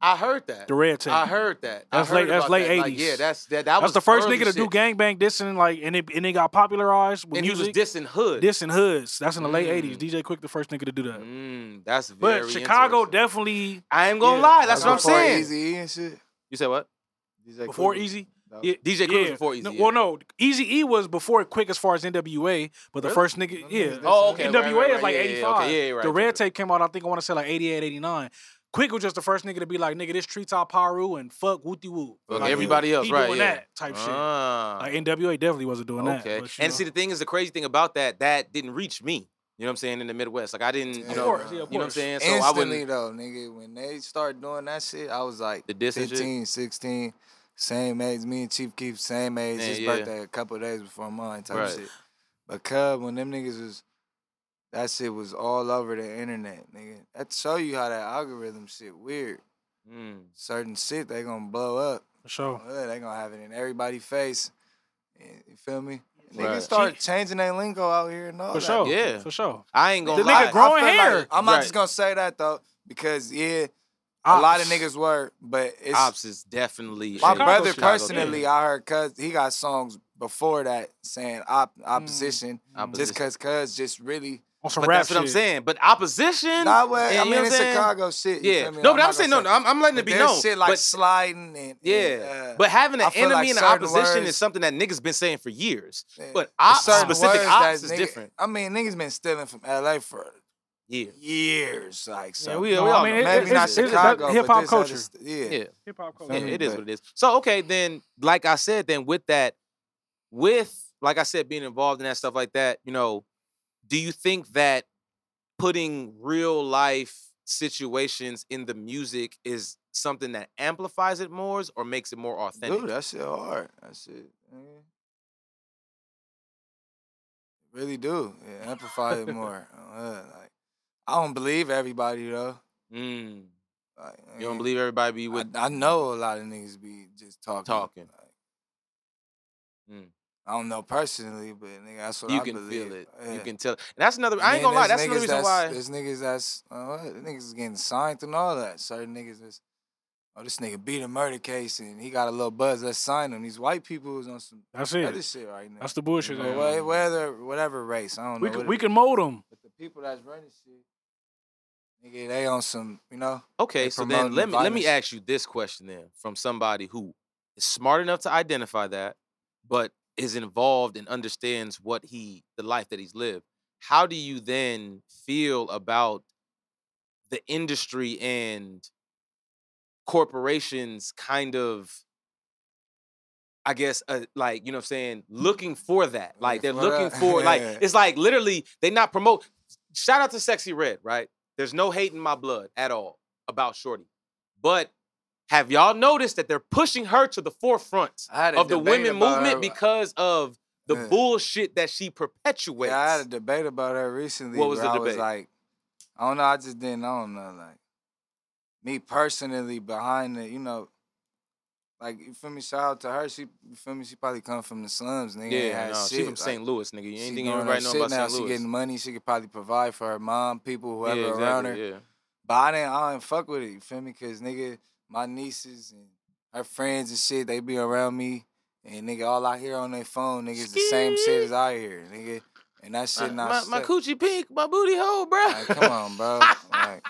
I heard that. the Red Tape. I heard that. That's heard late- that's about late that. Like, 80s. yeah, that's that. That was That's the first nigga to do shit. gangbang dissing like and it and it got popularized with and music. he was dissing hood. dissing hoods. That's in the late Mm. 80s. DJ Quik the first nigga to do that. Mm, that's very. But Chicago definitely I ain't gonna yeah, lie. That's That's what I'm saying. Easy and shit. You said what? DJ before Quik. Eazy. That- Yeah, DJ Quik was before Eazy. No. Well, no, Easy E was before Quik as far as NWA, but the Really? first nigga, Them yeah. Oh, okay. NWA right, right, is like yeah, yeah, 85. Okay, yeah, yeah, right. the Red. Tape came out, I think I want to say like 88, 89. Quik was just the first nigga to be like, nigga, this treetop Piru and fuck wooty woo. Fuck Like, everybody else, he right, doing yeah. that type shit. Ah. Like NWA definitely wasn't doing that. Okay. but, And know. see, the thing is, the crazy thing about that, that didn't reach me. You know what I'm saying? In the Midwest, like I didn't, you Of know, course, yeah, of you know what I'm saying. So I Instantly wouldn't. though, nigga, when they start doing that shit, I was like The diss and shit? 15, 16, same age. Me and Chief Keef, same age. Yeah, His yeah. birthday a couple days before mine, type Right. shit. But Cub, when them niggas was, that shit was all over the internet, nigga. That show you how that algorithm shit weird. Mm. Certain shit they gonna blow up. For sure. Yeah, they gonna have it in everybody's face. You feel me? Niggas Right. start changing their lingo out here and all For that. sure. Yeah. For sure. I ain't gonna The lie. nigga growing I feel hair. Like, I'm not Right. just gonna say that though, because yeah, a lot of niggas were, but it's Ops is definitely my brother. Chicago personally. thing. I heard cuz he got songs before that saying op- opposition, just Opposition. cause cuz just really On some But rap that's what I'm saying. But opposition. Not what and I you know mean what it's I'm saying? Chicago shit. Yeah. feel me? No, but not I'm saying no. no I'm, I'm letting say- it be but there's known. shit like but sliding and, and, yeah, uh, but having an enemy like in the certain opposition is something that niggas been saying for years. yeah, But there's ops, certain specific words ops that is nigga- different. I mean, niggas been stealing from LA for Yeah. years, like so. Yeah, we, No, we I all mean, it- Maybe it's- not it's- it's Chicago, hip but hop there's other culture. st- yeah. yeah. Hip hop culture. Yeah, it is what it is. So okay, then like I said, then with that, with like I said, being involved in that stuff like that, you know, do you think that putting real life situations in the music is something that amplifies it more or makes it more authentic? Dude, that shit hard. That shit. nigga. Really do. It amplify it more. Uh, like, I don't believe everybody though. Mm. Like, You don't believe everybody be I, with I know a lot of niggas be just talking. Talking. Like, Mm. I don't know personally, but nigga, that's what you I can believe. feel it. You can tell. And that's another. And I ain't then gonna lie. That's another niggas reason that's, why. There's niggas that's uh, what? niggas is getting signed and all that. Certain niggas is, oh, this nigga beat a murder case and he got a little buzz. Let's sign him. These white people is on some That's other it. shit right now. That's the bullshit. You know, there. whether whatever race, I don't We know. can we can mold them. But the people that's running shit, nigga, they on some, you know. Okay, so then let me let me ask you this question then from somebody who is smart enough to identify that, but is involved and understands what he the life that he's lived. How do you then feel about the industry and corporations kind of I guess uh, like you know what I'm saying looking for that. Like they're Looking for looking that. for like it's like literally they not promote shout out to Sexyy Red, right? There's no hate in my blood at all about Shorty. But have y'all noticed that they're pushing her to the forefront I had a of the women movement her- uh, because of the Yeah. bullshit that she perpetuates? Yeah, I had a debate about her recently. What was the I was debate? like, I don't know. I just didn't. I don't know. Like me personally, behind the, you know, like you feel me. Shout out to her. She, you feel me. She probably come from the slums. Nigga, yeah, no, shit. she from like, St. Louis, nigga. You ain't think doing her everybody know shit about now. St. She getting money. She could probably provide for her mom, people, whoever yeah, around her. exactly, yeah. But I didn't. I didn't fuck with it. You feel me? Cause nigga, my nieces and her friends and shit, they be around me, and nigga, all I hear on their phone, nigga, is the same shit as I hear, nigga. And that shit My, not. my, my set. coochie pink, my booty hole, bro. Like, come on, bro. Like,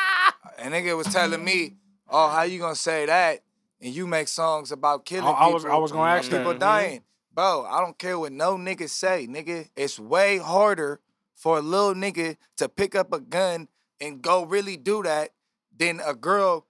and nigga was telling me, "Oh, how you gonna say that?" And you make songs about killing I- I people. was- I was gonna and ask that. people Mhm. dying, bro. I don't care what no nigga say, nigga. It's way harder for a little nigga to pick up a gun and go really do that than a girl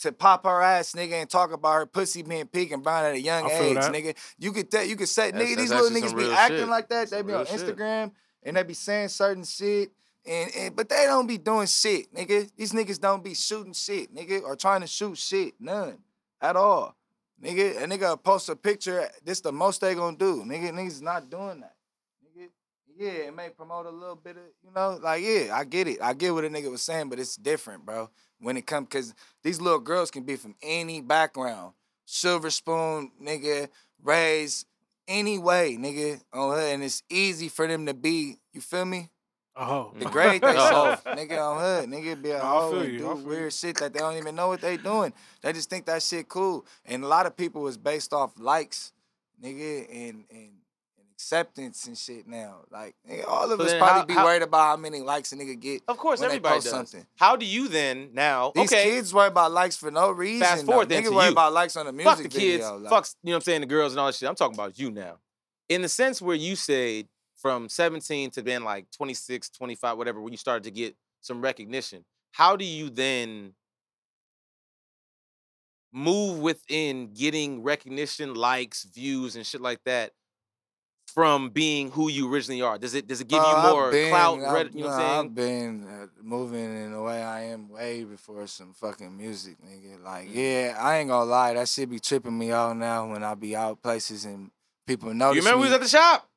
to pop her ass, nigga, and talk about her pussy being pink and brown at a young age, that. nigga. You could tell, you could say, That's- nigga, that's these little niggas be acting shit. like that. They be on shit. Instagram and they be saying certain shit. And, and but they don't be doing shit, nigga. These niggas don't be shooting shit, nigga, or trying to shoot shit. None. At all. Nigga, a nigga post a picture, this the most they gonna do. Nigga, niggas not doing that. Nigga. Yeah, it may promote a little bit of, you know, like, yeah, I get it. I get what a nigga was saying, but it's different, bro. When it comes, cause these little girls can be from any background. Silver spoon, nigga, raised any way, nigga. On hood, and it's easy for them to be, you feel me? Oh, Degrade themselves, nigga on hood. Nigga be a No, I hoe and do feel you. weird shit that they don't even know what they doing. They just think that shit cool. And a lot of people is based off likes, nigga, and and, and acceptance and shit now. Like nigga, all of So us probably how- be how- worried about how many likes a nigga get. Of course, everybody does. something. How do you then now? These okay, kids worry about likes for no reason. Fast forward though. then Nigga to worry you. about likes on a music fuck the kids, video. like- fuck, you know what I'm saying, the girls and all that shit. I'm talking about you now. In the sense where you said from 17 to then like 26, 25, whatever, when you started to get some recognition, how do you then move within getting recognition, likes, views, and shit like that from being who you originally are? Does it does it give Uh, you more been- clout? I've- you know what I'm saying? I've been uh, moving in the way I am way before some fucking music, nigga. Like, Mm. yeah, I ain't gonna lie, that shit be tripping me out now when I be out places and people notice You remember me. we was at the shop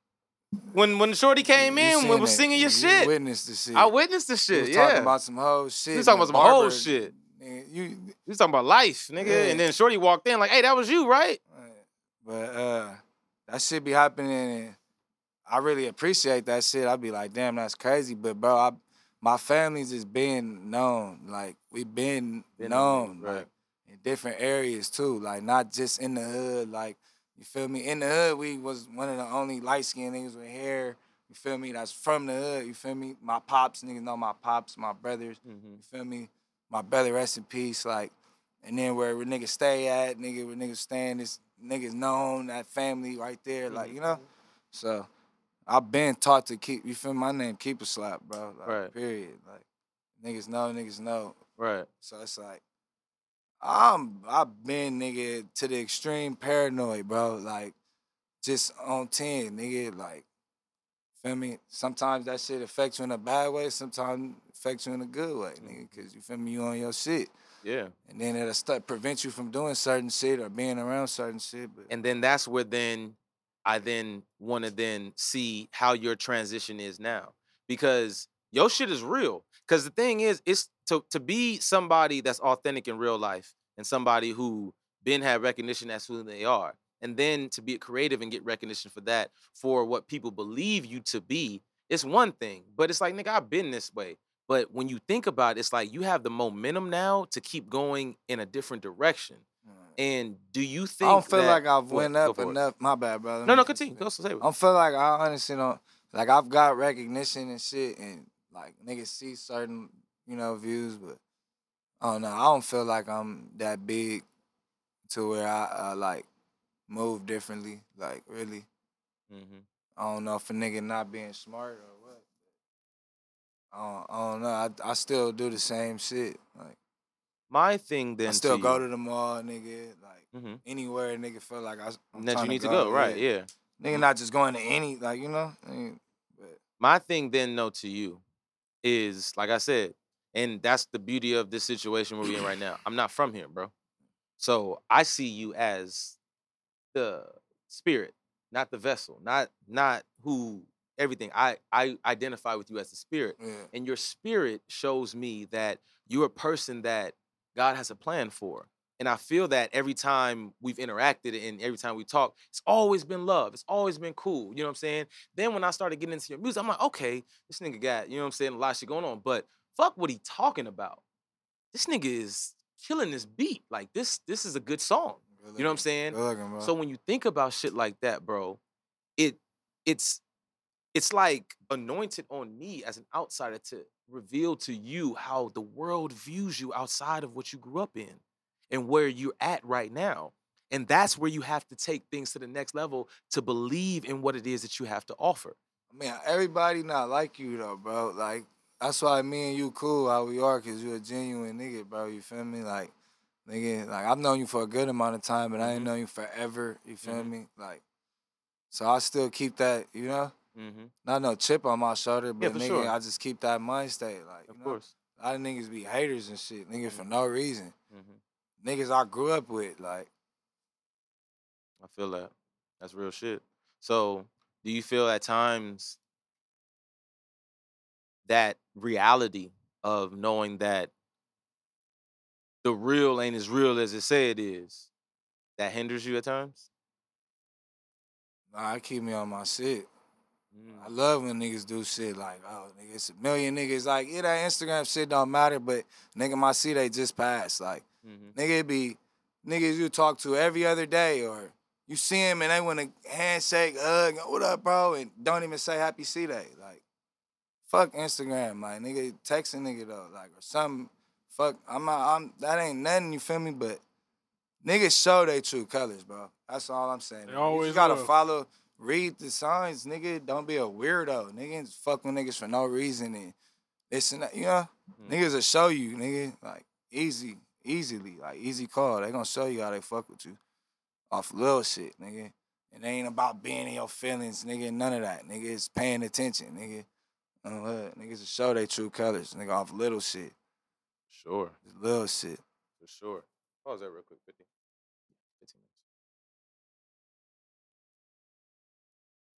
when when Shorty came You in, we seen was singing your You shit. Witnessed the shit. I witnessed the shit. yeah, talking about some whole shit. was talking about some whole shit. nigga, You, was talking about life, nigga. Yeah. And then Shorty walked in like, "Hey, that was you, right?" but uh, that shit be happening, and I really appreciate that shit. I'd be like, damn, that's crazy. But bro, I, my family's just been known. Like we been, Been known, right. like in different areas too. Like not just in the hood. Like You feel me? In the hood, we was one of the only light skinned niggas with hair. You feel me? That's from the hood. You feel me? My pops, niggas know my pops, my brothers. Mhm. You feel me? My brother, rest in peace. Like, and then where, where niggas stay at, nigga, where niggas staying, this niggas known, that family right there. Like, you know? Mm-hmm. So I've been taught to keep, you feel? My name, keep a slap, bro. Like, Right. Period. Like, niggas know, niggas know. Right. So it's like, I'm I've been nigga to the extreme paranoid, bro. Like, just on ten, nigga. Like, feel me? Sometimes that shit affects you in a bad way. Sometimes affects you in a good way, nigga. Mm-hmm. Cause you feel me? You on your shit, Yeah. and then it'll start prevent you from doing certain shit or being around certain shit. But And then that's where then I then want to then see how your transition is now. Because your shit is real. Because the thing is, it's to to be somebody that's authentic in real life and somebody who been had recognition as who they are. And then to be creative and get recognition for that, for what people believe you to be, it's one thing. But it's like, nigga, I've been this way. But when you think about it, it's like you have the momentum now to keep going in a different direction. And do you think I don't feel that- like I've went up enough. My bad, brother. No, no, continue. Go say it. I don't feel like I honestly don't like I've got recognition and shit and like niggas see certain, you know, views, but I don't know. I don't feel like I'm that big to where I uh, like move differently. Like really. Mm-hmm. I don't know if a nigga not being smart or what. I don't, I don't know. I, I still do the same shit. Like My thing then I still to go you, to the mall, nigga. Like Mhm. anywhere nigga feel like I, I'm that you need to go, right? Yeah. Nigga not just going to any like you know. I mean, but My thing then, though, to you is like I said, and that's the beauty of this situation we're in right now. I'm not from here, bro. So I see you as the spirit, not the vessel, not not who everything. I I identify with you as the spirit. yeah. and your spirit shows me that you're a person that God has a plan for. And I feel that every time we've interacted and every time we talk, it's always been love. It's always been cool. You know what I'm saying? Then when I started getting into your music, I'm like, okay, this nigga got, you know what I'm saying, a lot of shit going on. But fuck what he talking about. This nigga is killing this beat. Like this, this is a good song. Good You know what I'm saying? Looking. So when you think about shit like that, bro, it it's it's like anointed on me as an outsider to reveal to you how the world views you outside of what you grew up in and where you're at right now. And that's where you have to take things to the next level to believe in what it is that you have to offer. Man, everybody not like you though, bro. Like that's why me and you cool how we are, cause you a genuine nigga, bro. You feel me? Like, nigga, like I've known you for a good amount of time, but I ain't Mhm. known you forever. You feel Mhm. me? Like, so I still keep that, you know, Mm-hmm. not no chip on my shoulder, but for nigga, sure. I just keep that mind state. Like, Of you know? course. a lot of niggas be haters and shit, nigga, for no reason. Mm-hmm. Niggas I grew up with, like, I feel that. That's real shit. So, do you feel at times that reality of knowing that the real ain't as real as it say it is that hinders you at times? nah, it keep me on my shit. I love when niggas do shit like, oh, nigga, it's a million niggas. Like, yeah, that Instagram shit don't matter, but nigga, my see they just passed. Like, Mhm. nigga, it be niggas you talk to every other day, or you see him and they want to handshake, hug, what up, bro, and don't even say happy C day. Like, fuck Instagram, like, nigga, text a nigga though, like, or something. Fuck, I'm not, I'm, that ain't nothing, you feel me? But niggas show they true colors, bro. That's all I'm saying. They You always just gotta will. follow, read the signs, nigga. Don't be a weirdo. Niggas fuck with niggas for no reason and this and that, you know? Mhm. Niggas will show you, nigga, like, easy, easily, like, easy call. They gonna show you how they fuck with you off little shit, nigga. And it ain't about being in your feelings, nigga. None of that, nigga. It's paying attention, nigga. Uh? Niggas will show they true colors, nigga, off little shit. Sure, little shit. for sure. Pause that real quick, 50.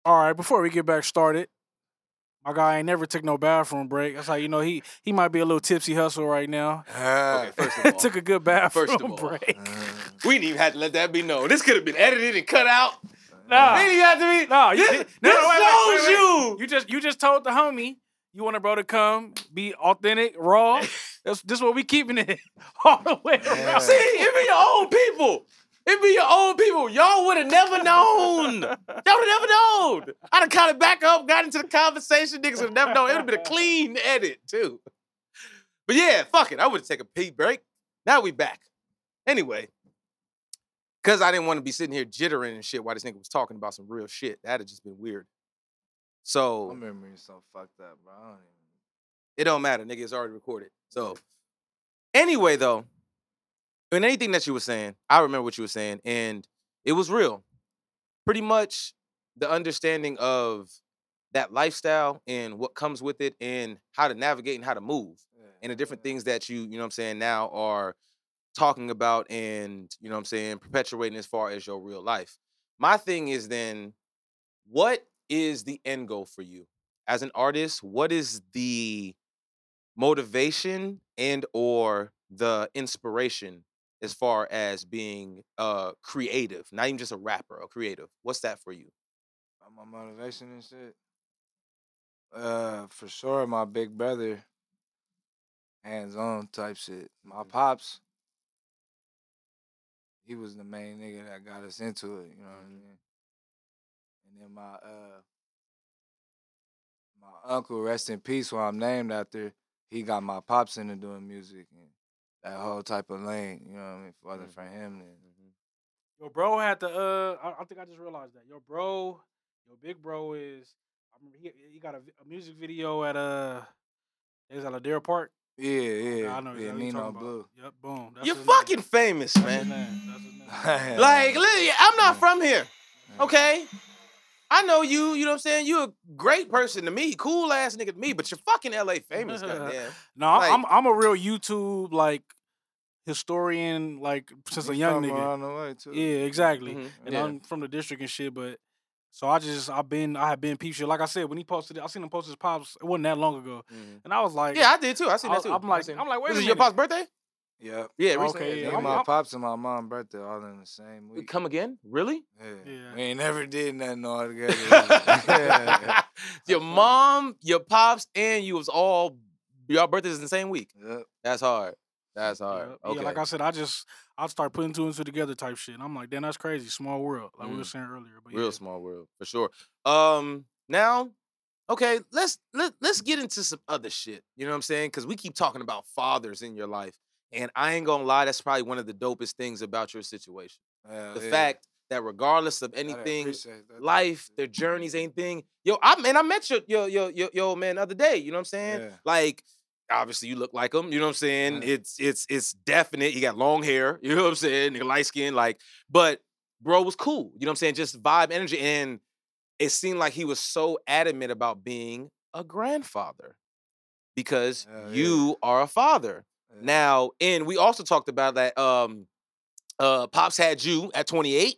All right, before we get back started, my guy ain't never took no bathroom break. That's how you know he he might be a little tipsy hustle right now. Ah. Okay, first of all, took a good bathroom First of all, break. Uh, we didn't even have to let that be known. This could have been edited and cut out. Nah. It didn't even have to be. No, you, this, no, this no, wait, wait, wait, shows wait. you. You just you just told the homie you want a bro to come be authentic, raw. That's this is what we keeping it all the way Yeah. around. See, even your own people. It be your own people. Y'all would have never known. Y'all would have never known. I'd have caught it back up, got into the conversation. Niggas would have never known. It would have been a clean edit, too. But yeah, fuck it. I would have taken a pee break. Now we back. Anyway, because I didn't want to be sitting here jittering and shit while this nigga was talking about some real shit. That'd have just been weird. So My memory's so fucked up, bro. I don't even. it don't matter, nigga. It's already recorded. So anyway, though, in anything that you were saying, I remember what you were saying, and it was real. Pretty much the understanding of that lifestyle and what comes with it and how to navigate and how to move Yeah, and the different yeah. things that you, you know what I'm saying, now are talking about and, you know what I'm saying, perpetuating as far as your real life. My thing is then, what is the end goal for you? As an artist, what is the motivation and or the inspiration as far as being uh creative, not even just a rapper, a creative? What's that for you? Uh, my motivation and shit. Uh, for sure, my big brother, hands on type shit. My pops, he was the main nigga that got us into it. You know what I Mhm. mean? And then my uh, my uncle, rest in peace, who I'm named after, he got my pops into doing music and that whole type of lane. You know what I mean? If it wasn't for Mhm. him, then Your bro had to. Uh, I, I think I just realized that your bro, your big bro is. I remember he he got a, a music video at uh, is at Ladera Park. yeah, yeah, I know yeah, exactly what you're Nino. Blue. Yep, boom. That's You're his name. fucking famous, That's his man. name. That's his name. Like, li- I'm not Yeah. from here. Okay. I know you, you know what I'm saying? You're a great person to me, cool ass nigga to me, but you're fucking LA famous, goddamn. No, I'm- Like- I'm I'm a real YouTube like historian, like since a He young from nigga. around the way too. Yeah, exactly. Mhm, And yeah. I'm from the district and shit, but so I just I've been I have been peep shit. Like I said, when he posted it, I seen him post his pops. It wasn't that long ago, Mhm. and I was like, Yeah, I did too. I seen I- that too. I'm like- seen- I'm like, wait This a is your pop's birthday? Yep. Yeah, Okay, recently. yeah, Me I'm- and my pops and my mom birthday all in the same We week. come again? Really? Yeah. Yeah. We ain't never did nothing all together. yeah. your mom, your pops, and you was all your birthdays in the same week. Yep. That's hard. That's hard. Yeah, Okay. yeah, like I said, I just I start putting two and two together type shit. And I'm like, damn, that's crazy. Small world, like we were Mm. saying earlier. But Real yeah. small world for sure. Um, now, okay, let's let let's get into some other shit. You know what I'm saying? Because we keep talking about fathers in your life, and I ain't gonna lie, that's probably one of the dopest things about your situation. Hell The yeah. fact that regardless of anything, appreciate that type life, their journeys, anything. Yo, I man, I met your your your your, your old man the other day. You know what I'm saying? Yeah. Like, obviously you look like him. You know what I'm saying? Yeah. It's it's it's definite. He got long hair. You know what I'm saying? Nigga, light skin. Like, but bro was cool. You know what I'm saying? Just vibe, energy, and it seemed like he was so adamant about being a grandfather because yeah. you are a father Yeah. now. And we also talked about that. Um, uh, pops had you at 28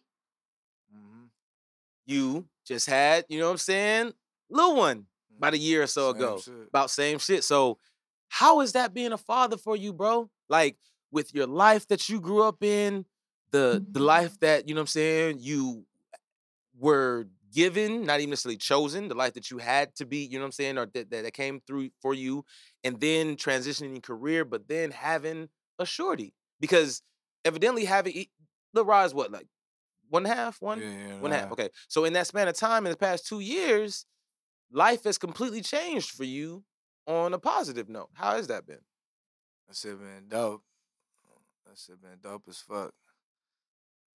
Mhm. you just had, you know what I'm saying, little one about a year or so Same ago. shit. About same shit. So how is that being a father for you, bro? Like with your life that you grew up in, the the life that, you know what I'm saying, you were given, not even necessarily chosen, the life that you had to be, you know what I'm saying, or that, that, that came through for you, and then transitioning career, but then having a shorty. Because evidently having the rise, what, like one half, one? Yeah, yeah, One half. Okay. So in that span of time, in the past two years, life has completely changed for you on a positive note. How has that been? That shit been dope. That shit been dope as fuck.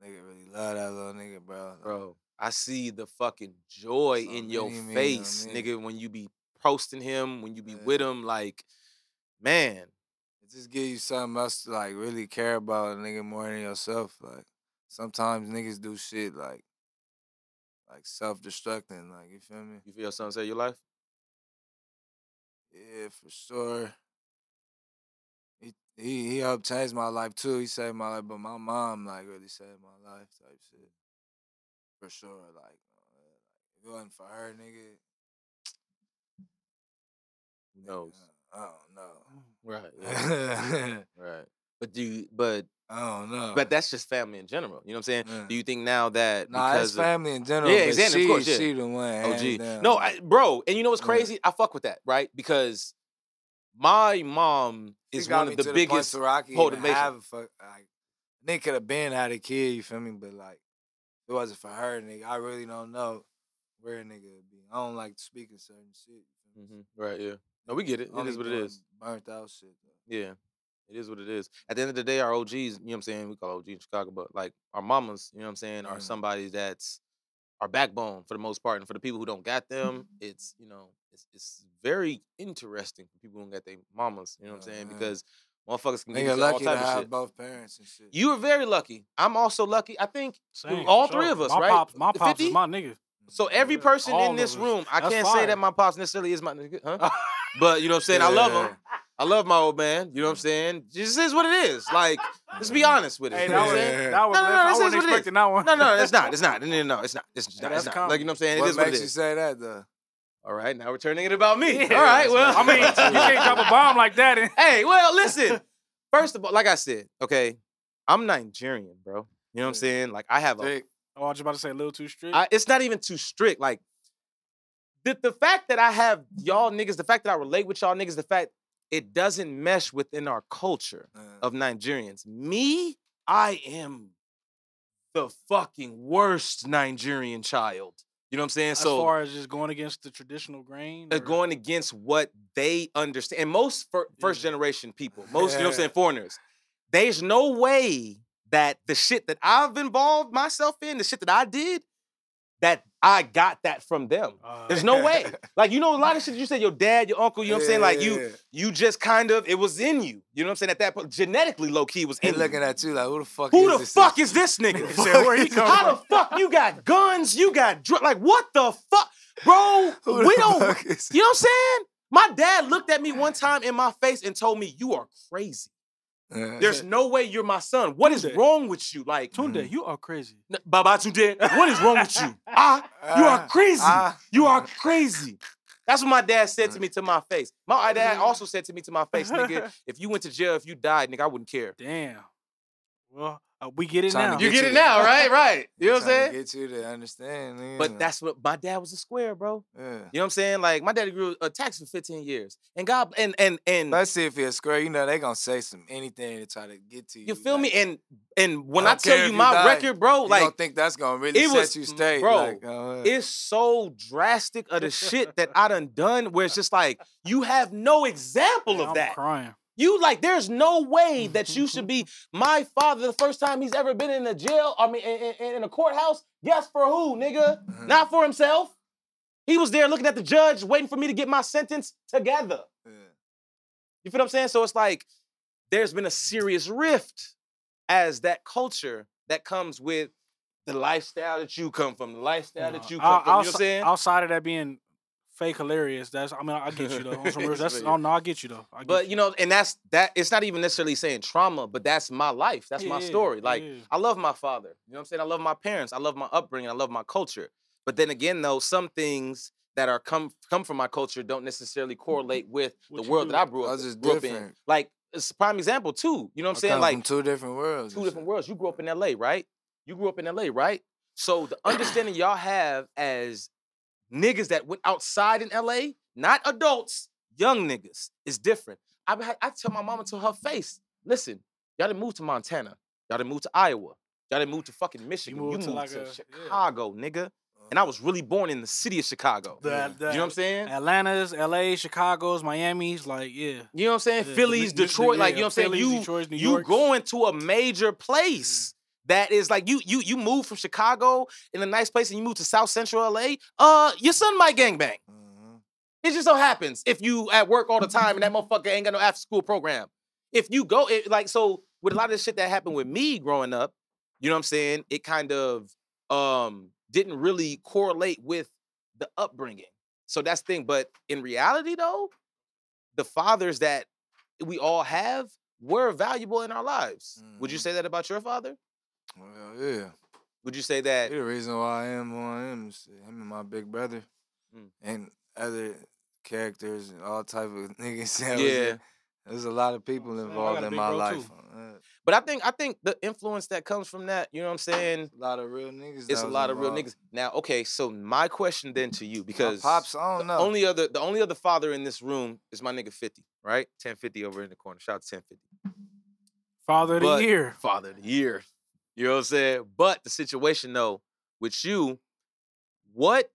Nigga really love that little nigga, bro. Bro, I see the fucking joy So in your many mean, I face, mean. nigga, when you be posting him, when you be with him. Like, man, It just give you something else to like really care about, a nigga, more than yourself. Like sometimes niggas do shit like like self destructing. Like you feel me? you feel something saved your life? Yeah, for sure. He he he helped change my life too. He saved my life, but my mom like really saved my life type shit. For sure. Like, uh, if it wasn't for her, nigga. Knows? I don't know. Right. I right. But do you, but I don't know. but that's just family in general. You know what I'm saying? Yeah. Do you think now that Nah, it's of- family in general. Yeah, exactly, of course, yeah. she the one. OG. No, I, bro, and you know what's Yeah. crazy? I fuck with that, right? Because my mom is one of the to biggest. point to Rocky hold even it, Mason. have fuck, like, nigga could have been had a kid, you feel me? But like, it wasn't for her, nigga, I really don't know where a nigga would be. I don't like speaking certain shit. You feel me? Mhm. Right, yeah. No, we get it. It is what it is. doing is. Burnt out shit. Though. Yeah. It is what it is. At the end of the day, our OGs, you know what I'm saying? We call OG in Chicago, but like our mamas, you know what I'm saying, are Mhm. somebody that's our backbone for the most part. And for the people who don't got them, it's, you know, it's it's very interesting for people who don't got their mamas, you know what I'm saying? Mhm. Because motherfuckers can get Nigga into all lucky to type of have shit. both parents and shit. You are very lucky. I'm also lucky. I think Same, all for three of us, my right? Pops, my The pops 50? is my nigga. so. Every person all in this room, I That's can't say that my pops necessarily is my nigga, huh? But you know what I'm saying? I love him. I love my old man. You know what I'm mm. saying? This is what it is. Like, let's be honest with it. Hey, you know that what I'm was, saying? Yeah. that was No, no, no, I this is wasn't it is. expecting that one. No, no, it's not. It's not. No, no, no, it's not. It's just not. It's not. Like you know what I'm saying? It what is what it makes you is. say that though? All right, now we're turning it about me. Yeah, All right, well, I mean, you can't drop a bomb like that. And, hey, well, listen. First of all, like I said, okay, I'm Nigerian, bro. You know what I'm saying? Like I have a Dick. oh, I was about to say a little too strict. I, it's not even too strict. Like the the fact that I have y'all niggas, the fact that I relate with y'all niggas, the fact it doesn't mesh within our culture Uh, of Nigerians. Me, I am the fucking worst Nigerian child. You know what I'm saying? as so far as just going against the traditional grain, uh, or- going against what they understand. And most fir- first generation people, most, you know what I'm saying, foreigners, there's no way that the shit that I've involved myself in, the shit that I did, that I got that from them. uh, There's no way. Like, you know, a lot of shit you said, your dad, your uncle, you know what I'm saying? Like, you Yeah. you just kind of, it was in you. You know what I'm saying? At that point, genetically low key was in you. looking at you like, who the fuck Who is the this? fuck is this nigga? Said, "Where he come How the fuck you got guns? You got dr- like what the fuck, bro? Who we don't. You know what I'm saying? My dad looked at me one time in my face and told me, "You are crazy. Uh, There's no way you're my son. What is Tunde. wrong with you? Like, Tunde, you are crazy. n- Baba Tunde, what is wrong with you? Ah, you are Ah, crazy. ah. You are crazy." That's what my dad said to me to my face. My dad also said to me to my face, nigga, if you went to jail, if you died, nigga, I wouldn't care. Damn. Well, uh, we get it Trying to now. You Get get you it to- now, right? Right. You know what I'm saying? to Get you to understand, nigga. But that's what my dad was a square, bro. yeah. You know what I'm saying? Like my daddy grew a tax for 15 years, and God, and and and Let's see if you're a square. You know they gonna say some anything to try to get to you. you feel me? And and when I, don't tell you my die, record, bro, like. you like don't think that's gonna really it set was- you straight, bro, Like, uh, it's so drastic of the shit that I done done, where it's just like you have no example Man, of I'm that. crying. You like, there's no way that you should be my father the first time he's ever been in a jail. I mean, in, in- in a courthouse. Guess for who, nigga? Mhm. Not for himself. He was there looking at the judge, waiting for me to get my sentence together. yeah. You feel what I'm saying? So it's like there's been a serious rift as that culture that comes with the lifestyle that you come from, the lifestyle that you come Out- from. You know what I'm outside- saying? Outside of that being fake hilarious, that's I mean I get you though. On some real, that's But- oh no, I get you though. I get But you know, and that's that. It's not even necessarily saying trauma, but that's my life. That's my story. Like yeah. I love my father. You know what I'm saying? I love my parents. I love my upbringing. I love my culture. But then again, though, some things that are come come from my culture don't necessarily mm-hmm. correlate with What the world do. that I grew up, Ours is grew up in. different. Like it's a prime example too. You know what I'm I saying? Like from two different worlds. two different worlds. You grew up in LA, right? You grew up in LA, right? So the understanding y'all have as niggas that went outside in LA, not adults, young niggas, is different. I, be- I tell my mama to her face, listen, y'all didn't move to Montana. Y'all didn't move to Iowa. Y'all didn't move to fucking Michigan. You moved moved, to like to a- yeah. Chicago, nigga. And I uh-huh. was really born in the city of Chicago. The, the, you know what I'm saying? Atlanta's, LA, Chicago's, Miami's, like yeah. You know what I'm saying? Yeah, the Phillies, big- the- Detroit, like yeah, you know what I'm saying? Phillies, You Detroit's, New you York's. going to a major place that is like you you you move from Chicago in a nice place and you move to South Central LA. Uh, your son might gangbang. Mhm. It just so happens if you at work all the time and that motherfucker ain't got no after school program. If you go it, like so with a lot of the shit that happened with me growing up, you know what I'm saying? It kind of um didn't really correlate with the upbringing. So that's the thing. But in reality though, the fathers that we all have were valuable in our lives. Would you Mhm. say that about your father? Well, yeah. Would you say that the reason why I am who I am. is Him and my big brother, Mm. and other characters and all type of niggas. that Yeah. There's a lot of people saying, I got involved in my life. too. Uh, But I think I think the influence that comes from that, you know what I'm saying? a lot of real niggas. It's a was lot of real niggas. Now, okay, so my question then to you, My because pops, I don't the know. only other the only other father in this room is my nigga 50, right? 1050 over in the corner. Shout out to 1050. Father of the year. father of the year. You know what I'm saying? But the situation though, with you, what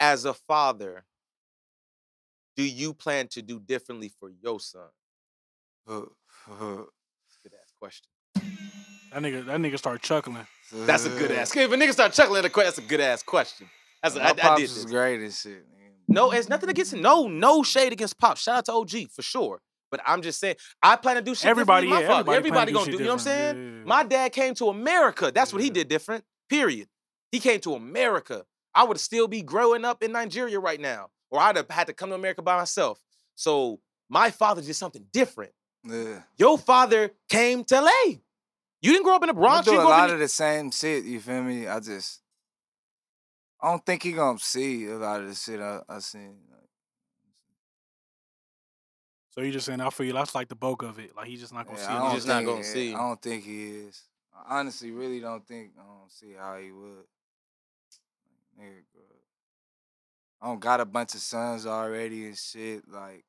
as a father do you plan to do differently for your son? Good ass question. That nigga, that nigga started chuckling. That's a good ass. If a nigga start chuckling a question, that's a good ass question. That's a, My I, I pops did was this. great and shit. man. No, it's nothing against him. No, no shade against Pop. Shout out to OG for sure. But I'm just saying, I plan to do shit. Everybody, yeah, than my father. everybody, everybody gonna to do. You know what I'm saying? Yeah, yeah, My dad came to America. That's what he did different. Period. He came to America. I would still be growing up in Nigeria right now, or I'd have had to come to America by myself. So my father did something different. Yeah. Your father came to LA. You didn't grow up in the I Bronx. do You a lot of the same shit. You feel me? I just, I don't think he gonna see a lot of the shit I, I seen. Like, So you just saying, I feel you. That's like the bulk of it. Like he's just not gonna yeah, see I it. You don't just not gonna yeah, see. I don't think he is. I honestly really don't think. I don't see how he would. Nigga, bro. I don't got a bunch of sons already and shit. Like,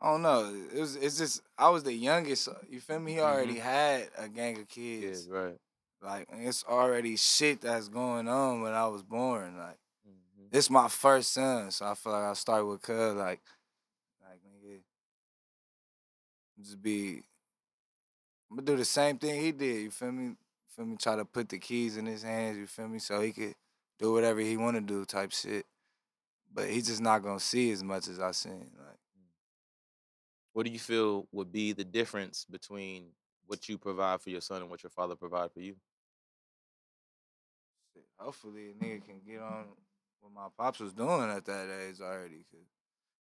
I don't know. It was. It's just. I was the youngest. You feel me? He already had a gang of kids. Yeah, right. Like, it's already shit that's going on when I was born. Like, Mhm. this my first son, so I feel like I start with cuz like, like nigga, just be. I'm gonna do the same thing he did. You feel me? Feel me? Try to put the keys in his hands. You feel me? So he could do whatever he want to do, type shit. But he's just not gonna see as much as I seen. Like, mm. What do you feel would be the difference between what you provide for your son and what your father provide for you? hopefully a nigga can get on what my pops was doing at that age already. Cause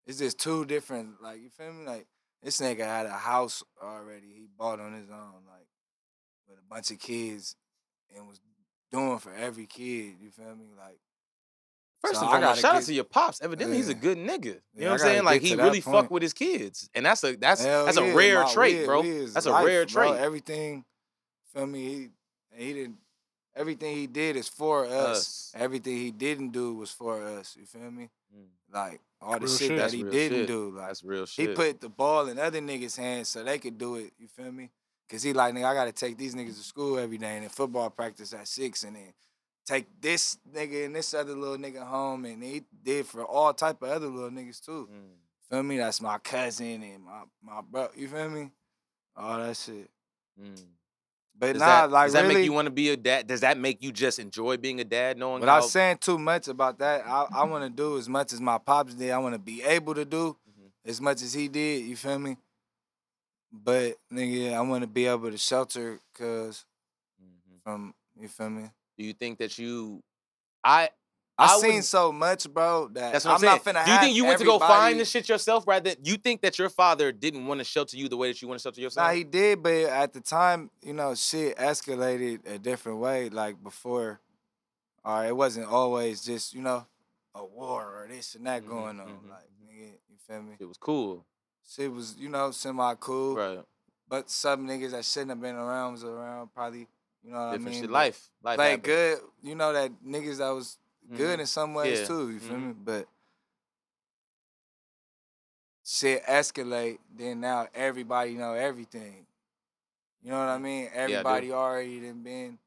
it's just two different. Like you feel me? Like this nigga had a house already. He bought on his own, like with a bunch of kids, and was doing for every kid. You feel me? Like First So and I gotta shout out to your pops. Evidently, he's a good nigga. You Yeah, know what I'm saying? Like he really fuck with his kids, and that's a that's hell that's a rare trait, bro. we is That's a life, rare bro. trait. Everything, feel me? He he didn't. Everything he did is for us. Us. Everything he didn't do was for us. You feel me? Mm. Like all the Real shit, shit. that he didn't shit. do. Like That's real shit. he put the ball in other niggas' hands so they could do it. You feel me? Cause he like nigga, I gotta take these niggas to school every day and then football practice at six and then take this nigga and this other little nigga home and he did for all type of other little niggas too. Mm. Feel me? That's my cousin and my my bro. You feel me? All that shit. Mm. But Does nah, that, like does that really. make you want to be a dad? Does that make you just enjoy being a dad, knowing that? Without how? saying too much about that, I, I want to do as much as my pops did. I want to be able to do Mhm. as much as he did. You feel me? But nigga, I want to be able to shelter, cause Mhm. from you feel me. Do you think that you? I I, I seen so much, bro. That That's what I'm, I'm, saying. not finna Do you think you went to go find everybody- this shit yourself, rather than you think that your father didn't want to shelter you the way that you want to shelter yourself? Nah, he did, but at the time, you know, shit escalated a different way. Like before, or it wasn't always just you know a war or this and that Mhm, going on. mhm, Like nigga, you feel me? it was cool, Shit was you know semi cool. right? But some niggas that shouldn't have been around was around, probably. You know what Different I mean? shit. Life, life. Like happened. good, you know that niggas that was good Mhm. in some ways Yeah. too. You feel Mhm. me? But shit escalate. Then now everybody know everything. You know what I mean? do. Everybody already done been.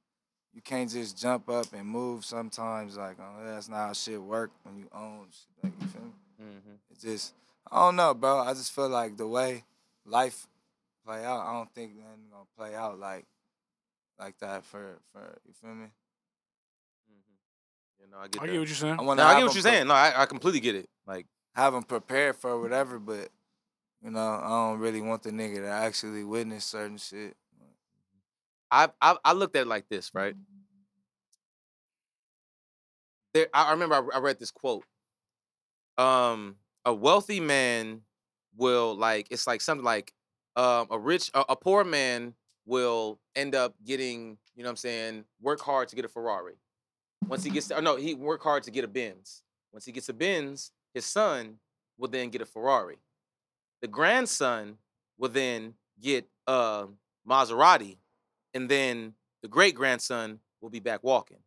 You can't just jump up and move. Sometimes like oh, that's not how shit work when you own. Shit. Like you feel me? Mhm. It's just I don't know, bro. I just feel like the way life play out, I don't think nothing gonna play out like like that for for you feel me. You know, I get I that. get what you're saying. I want no, to I get what you're saying. No, I, I completely get it. Like, have them prepared for whatever, but you know I don't really want the nigga to actually witness certain shit. I, I I looked at it like this, right? There, I I remember I, I read this quote. Um, a wealthy man will like it's like something like um a rich a, a poor man will end up getting you know what I'm saying work hard to get a Ferrari. Once he gets, oh no, he work hard to get a Benz. Once he gets a Benz, his son will then get a Ferrari. The grandson will then get a Maserati, and then the great grandson will be back walking.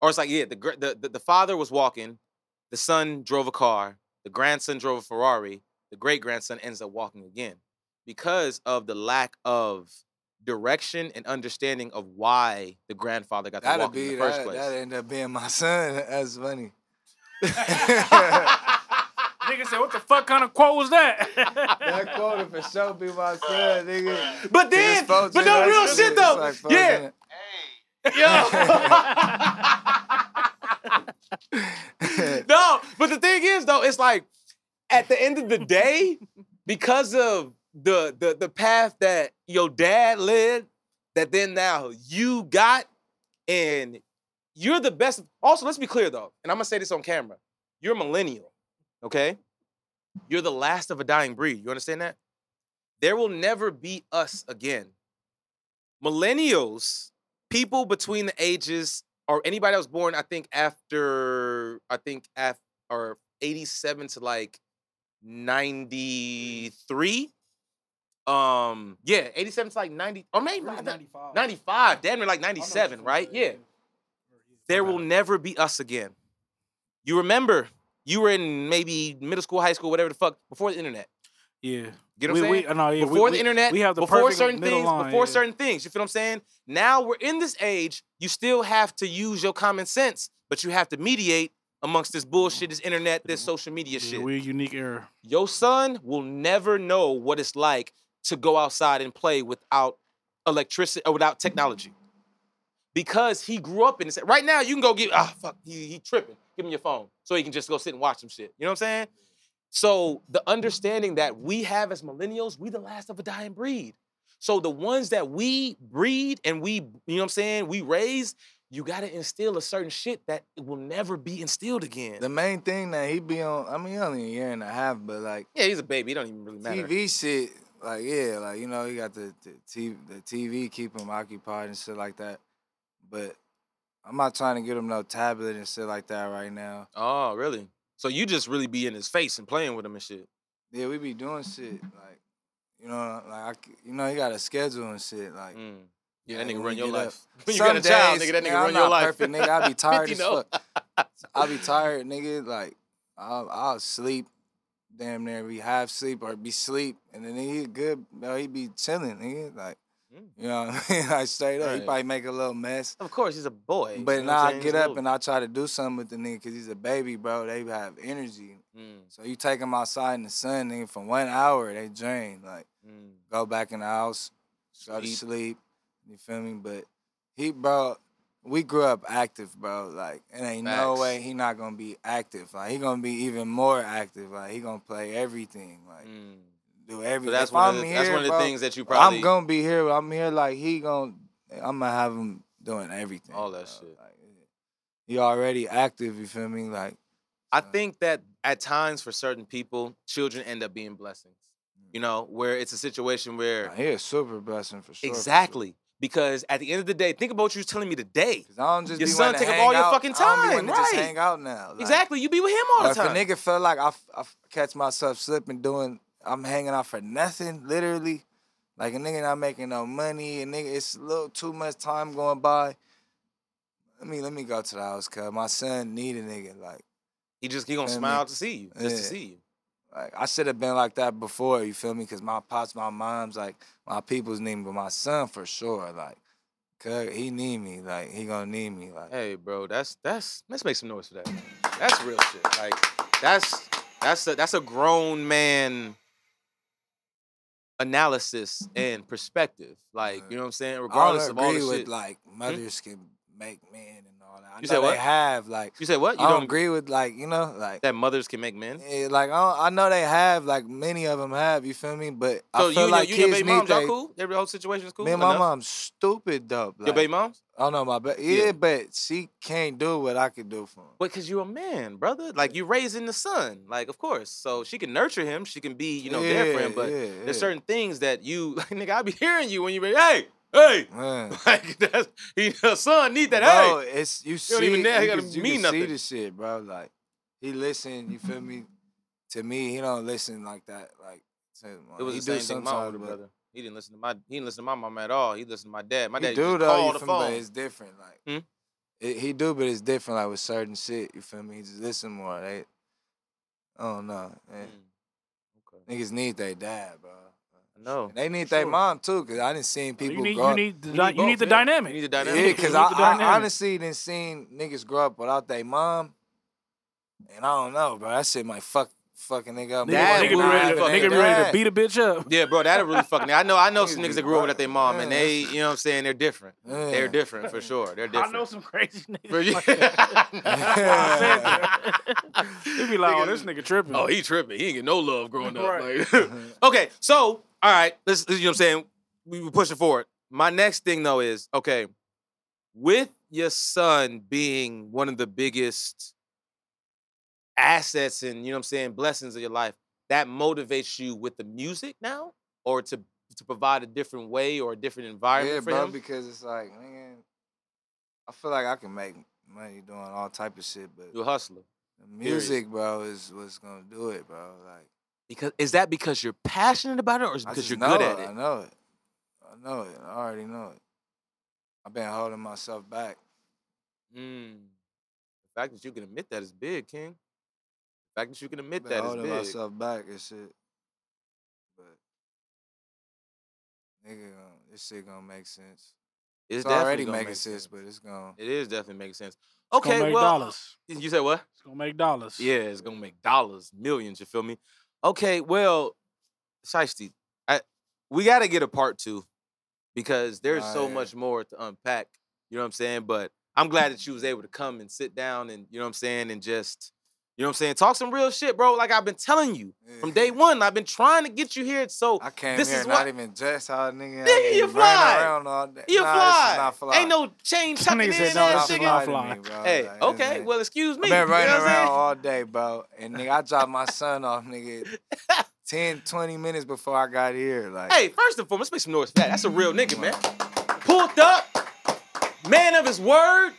Or it's like, yeah, the, the the the father was walking, the son drove a car, the grandson drove a Ferrari, the great grandson ends up walking again because of the lack of direction and understanding of why the grandfather got That'd walk in be the first that. place. That end up being my son. That's funny. Nigga said, "What the fuck kind of quote was that?" that quote for sure be my son, nigga. but then, but no real shit though. yeah, no, but the thing is though, it's like at the end of the day, because of the the the path that your dad led, that then now you got, and you're the best. Also, let's be clear though, and I'm gonna say this on camera. You're a millennial, okay? You're the last of a dying breed. You understand that? There will never be us again. Millennials, people between the ages or anybody that was born, I think after I think after or 87 to like 93. Um, yeah, 87 to like 90, or maybe Really, 95. 95. 95, damn near like 97, right? Yeah. There will never be us again. You remember you were in maybe middle school, high school, whatever the fuck, before the internet. Yeah. Get what I'm saying? We, no, yeah, before we, the internet, we have the before certain things, line, before yeah. certain things. You feel what I'm saying? Now we're in this age. You still have to use your common sense, but you have to mediate amongst this bullshit, this internet, this social media Yeah, shit. we're a unique era. Your son will never know what it's like to go outside and play without electricity or without technology. Because he grew up in this. Right now, you can go get, ah, fuck, he, he tripping. Give him your phone so he can just go sit and watch some shit. You know what I'm saying? So the understanding that we have as millennials, we the last of a dying breed. So the ones that we breed and we, you know what I'm saying, we raise, you gotta instill a certain shit that will never be instilled again. The main thing that he be on, I mean, only a year and a half, but like yeah, he's a baby. It don't even really matter. TV shit, like yeah, like you know, he got the the TV, the TV keep him occupied and shit like that. But I'm not trying to get him no tablet and shit like that right now. Oh, really? So you just really be in his face and playing with him and shit. Yeah, we be doing shit like, you know, like I, you know, he got a schedule and shit. Like, Mm. Yeah, that nigga run your life. When you got a child, days, nigga, that nigga nigga, run I'm your life. perfect, nigga. I be tired 50 as fuck. I be tired, nigga. Like, I'll, I'll sleep, damn near be half sleep or be sleep, and then he good, bro. He be chilling, nigga. Like, Mm. you know what I mean? Like straight up, he probably make a little mess. Of course, he's a boy. But know now I get up and I try to do something with the nigga because he's a baby, bro. They have energy. Mm, So you take him outside in the sun, nigga, for one hour, they drain. Like, mm. go back in the house, go to Sleep. sleep. You feel me? But he, bro, we grew up active, bro. Like, it ain't no way he not gonna be active. Like, he gonna be even more active. Like, he gonna play everything. Like, Mm. do So everything. that's if one, I'm of the, here, that's one of the things that you probably. I'm gonna be here. I'm here. Like, he gonna, I'm gonna have him doing everything. All that bro. shit. Like, he already active. You feel me? Like, I think that at times for certain people, children end up being blessings. You know, where it's a situation where he a super blessing for sure. for sure. Because at the end of the day, think about what you was telling me today. Cause I don't just Your be son take up all your out. fucking I don't be time, to just right. hang out now. Like, Exactly, you be with him all the if a nigga feel like I, I catch myself slipping doing, I'm hanging out for nothing, literally. Like a nigga not making no money, and nigga, it's a little too much time going by. Let me let me go to the house, cause my son need a nigga. Like, he just he gonna Feel me? smile to see you, just to see you. Like I should have been like that before. You feel me? Cause my pops, my mom's, like my people's need me, but my son for sure. Like, cause he need me. Like he gonna need me. Like, Hey, bro, that's that's let's make some noise for that. That's real shit. Like that's that's a that's a grown man analysis and perspective. Like, you know what I'm saying? Regardless of all the with shit. like hmm? mothers can make men all that. I You said they what? have like. you said what? You I don't don't agree with like you know like that mothers can make men? Eh, like I, don't, I know they have like many of them have you feel me but So I you, feel and like you and your baby moms, they, cool? Every whole situation is cool? me and my Enough? mom's stupid dope like, Your baby moms? I don't know my ba- yeah, Yeah. but she can't do what I could do for him But because you're a man, brother. Like you raising the son. Like, of course. So she can nurture him. She can be, you know, there for him. But yeah, there's yeah. certain things that you like, nigga, I be hearing you when you be, hey, hey. Man. Like that's he son need that. bro, hey, it's you see don't even know, he you gotta can, you mean nothing. see the shit bro like he listen you feel me to me he don't listen like that like to, it was he the same thing. My older brother. He didn't listen to my. He didn't listen to my mom at all. He listened to my dad. My he dad do just though called the me but it's different like Hmm? it, he do but it's different like with certain shit you feel me he just listen more they I don't know. man. Mm. Okay. Niggas need their dad, bro. I No. They need their mom too, cause I didn't seen oh, people you need grow you up. need the, You need you need the dynamic. You need the Yeah, because You I, I honestly didn't seen niggas grow up without their mom, and I don't know, bro. That shit might fuck fucking nigga up. Nigga, Dad nigga be ready to, nigga be ready to beat a bitch up. Yeah, bro, that'll really fucking. I know, I know some Niggas niggas that grew up wild. without their mom, and they, you know what I'm saying, they're different. They're different for sure. They're different. I know some crazy niggas. For you- like that. That's why I said that. They be like, oh, this nigga tripping. Oh, he tripping. He ain't get no love growing up. Right. Like- okay, so all right, let's, you know what I'm saying. We were pushing forward. My next thing though is okay, with your son being one of the biggest assets and you know what I'm saying blessings of your life, that motivates you with the music now, or to to provide a different way or a different environment yeah, for bro. him. Because it's like, man, I feel like I can make money doing all type of shit, but You're a hustler. the music, bro, is what's gonna do it, bro. Like. Because is that because you're passionate about it, or is it because you're know good at it. it? I know it. I know it. I already know it. I've been holding myself back. Mm. The fact that you can admit that is big, King. The fact that you can admit been that is holding big. myself back and shit. But nigga, this shit gonna make sense. It's, It's, definitely already making make sense, but it's gonna. It is definitely making sense. It's Okay, make well, dollars. you said what? It's gonna make dollars. Yeah, it's gonna make dollars, millions. You feel me? Okay, well, Shiesty, I we got to get a part two because there's so much more to unpack. You know what I'm saying? But I'm glad that you was able to come and sit down and you know what I'm saying and just you know what I'm saying talk some real shit, bro. Like I've been telling you from day one, I've been trying to get you here. So I came this here is not what- even dressed how a nigga. I Nigga, you running fly. Around all day. you nah, fly. This is not fly. Ain't no chain tucking in said, "No, that this shit. is fly." me, bro. Hey, Like, okay. Well, excuse me. I've been you know running around all day, bro. And nigga, I dropped my son off, nigga, 10, 20 minutes before I got here. Like, Hey, first and foremost, make some noise for that. That's a real nigga, man. Pulled up, man of his word.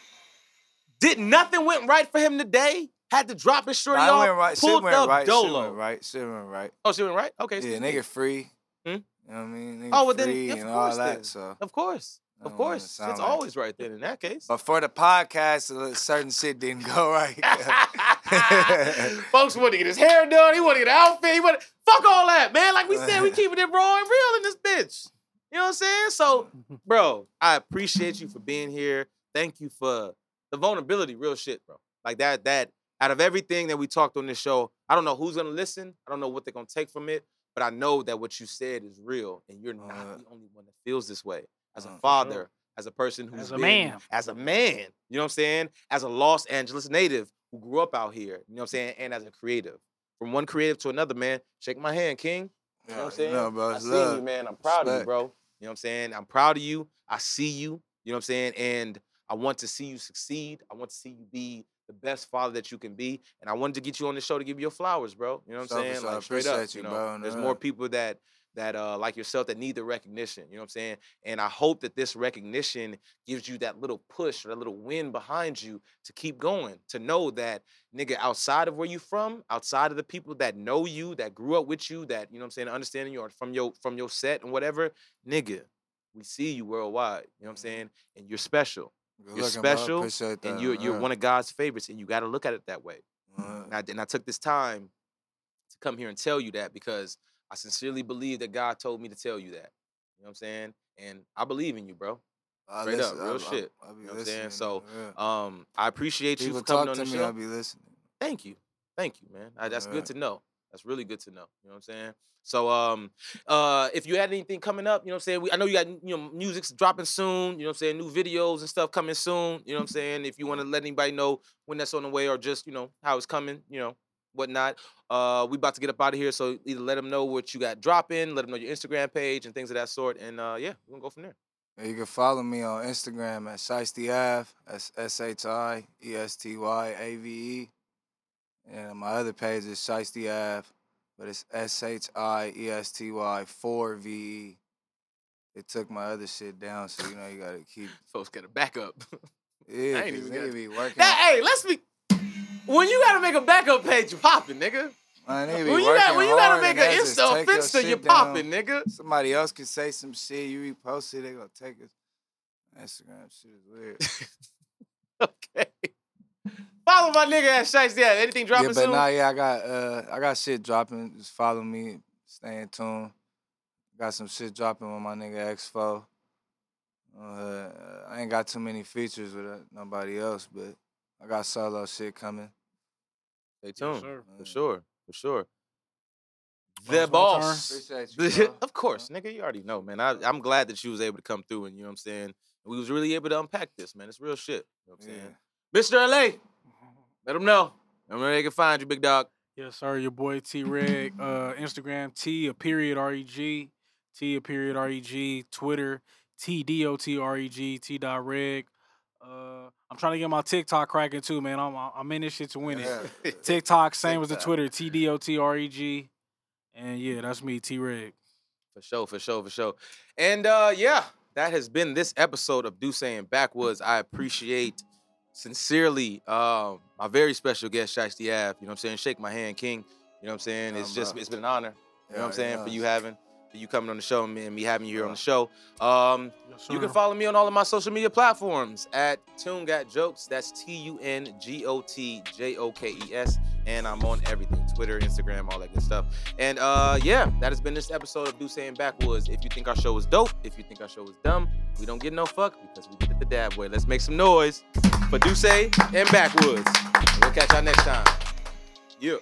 Did nothing went right for him today. Had to drop his shorty nah, it off. went right. Pulled went up right. Shit dolo. went right. Shit went right. Oh, she went right. Okay. Yeah, me. nigga free. Hmm? You know what I mean? Nigga Oh, well, then, free of and course all that. then. So, Of course, of course. It's like- always right then. In that case. but for the podcast, a certain shit didn't go right. Folks want to get his hair done. He want to get an outfit. He want fuck all that, man. Like we said, we keeping it raw and real in this bitch. You know what I'm saying? So, bro, I appreciate you for being here. Thank you for the vulnerability, real shit, bro. Like that, that out of everything that we talked on this show, I don't know who's gonna listen. I don't know what they're gonna take from it, but I know that what you said is real, and you're not Uh, the only one that feels this way. As a uh, father, as a person who's As a been- man. as a man, you know what I'm saying? As a Los Angeles native who grew up out here, you know what I'm saying? And as a creative. From one creative to another, man, shake my hand, King. You know what I'm saying? No, bro, I see love. you, man. I'm proud of you, bro. You know what I'm saying? I'm proud of you. I see you. You know what I'm saying? And I want to see you succeed. I want to see you be the best father that you can be. And I wanted to get you on the show to give you your flowers, bro. You know what I'm saying? Like straight up. You you, know, bro, there's more people that that uh like yourself that need the recognition. You know what I'm saying? And I hope that this recognition gives you that little push or that little wind behind you to keep going. To know that nigga, outside of where you from, outside of the people that know you, that grew up with you, that you know what I'm saying, understanding you or from your from your set and whatever, nigga, we see you worldwide. You know what I'm saying? And you're special. Good You're special. And you're you're one of God's favorites, and you got to look at it that way. And I, and I took this time to come here and tell you that because I sincerely believe that God told me to tell you that. You know what I'm saying? And I believe in you, bro. I straight up, real I- I- shit. I be You know what I'm saying? So, yeah. Um, I appreciate you for coming on the show. I'll be listening. Thank you. Thank you, man. That's good to know. That's really good to know. You know what I'm saying? So um uh if you had anything coming up, you know what I'm saying? We, I know you got you know music's dropping soon, you know what I'm saying? New videos and stuff coming soon, you know what I'm saying? If you want to let anybody know when that's on the way or just, you know, how it's coming, you know, whatnot. Uh we about to get up out of here, so either let them know what you got dropping, let them know your Instagram page and things of that sort and uh yeah, we're to go from there. You can follow me on Instagram at Shiesty. That's S H I E S T Y A V E. My other page is Shiesty Ave, but it's S H I E S T Y 4 V E. It took my other shit down, so you know you gotta keep. Folks got a backup. Yeah, ain't 'cause even got- be working. That- hey, let's be when you got to make a backup page, you popping, nigga. Man, When you got when you gotta make an Insta Finsta, you popping, nigga. Somebody else can say some shit, you repost it, they gonna take it. Instagram shit is weird. Okay. Follow my nigga at Shiesty. Yeah, anything dropping yeah, but soon? nah, yeah, I got uh, I got shit dropping. Just follow me, stay in tune. Got some shit dropping with my nigga X4. Uh, I ain't got too many features with uh, nobody else, but I got solo shit coming. Stay tuned. sir. For sure. For sure. The my boss. Appreciate you, of course, nigga. You already know, man. I, I'm glad that you was able to come through and you know what I'm saying. We was really able to unpack this, man. It's real shit. You know what I'm Yeah. saying? Mr. LA, let them know. And where they can find you, big dog. Yes, sir. Your boy T Reg. Uh, Instagram T a period R E G. T a period R E G. Twitter T D O T R E G. T dot reg. Uh, I'm trying to get my TikTok cracking too, man. I'm I'm in this shit to win it. TikTok, same as the Twitter. T D O T R E G. And yeah, that's me, T Reg. For sure, for sure, for sure. And uh yeah, that has been this episode of Dussé and Backwoods. I appreciate sincerely um my very special guest, Shiesty Ave. You know what I'm saying? Shake my hand, King. You know what I'm saying? It's Um, just, it's been an honor. You know what I'm saying? For you having you coming on the show and me, and me having you here on the show. Um Yes, You can follow me on all of my social media platforms at TunGotJokes. That's T U N G O T J O K E S. And I'm on everything Twitter, Instagram, all that good stuff. And uh, yeah, that has been this episode of Dussé and Backwoods. If you think our show is dope, if you think our show is dumb, we don't get no fuck because we did it the dab way. Let's make some noise for Dussé and Backwoods. We'll catch y'all next time. Yeah.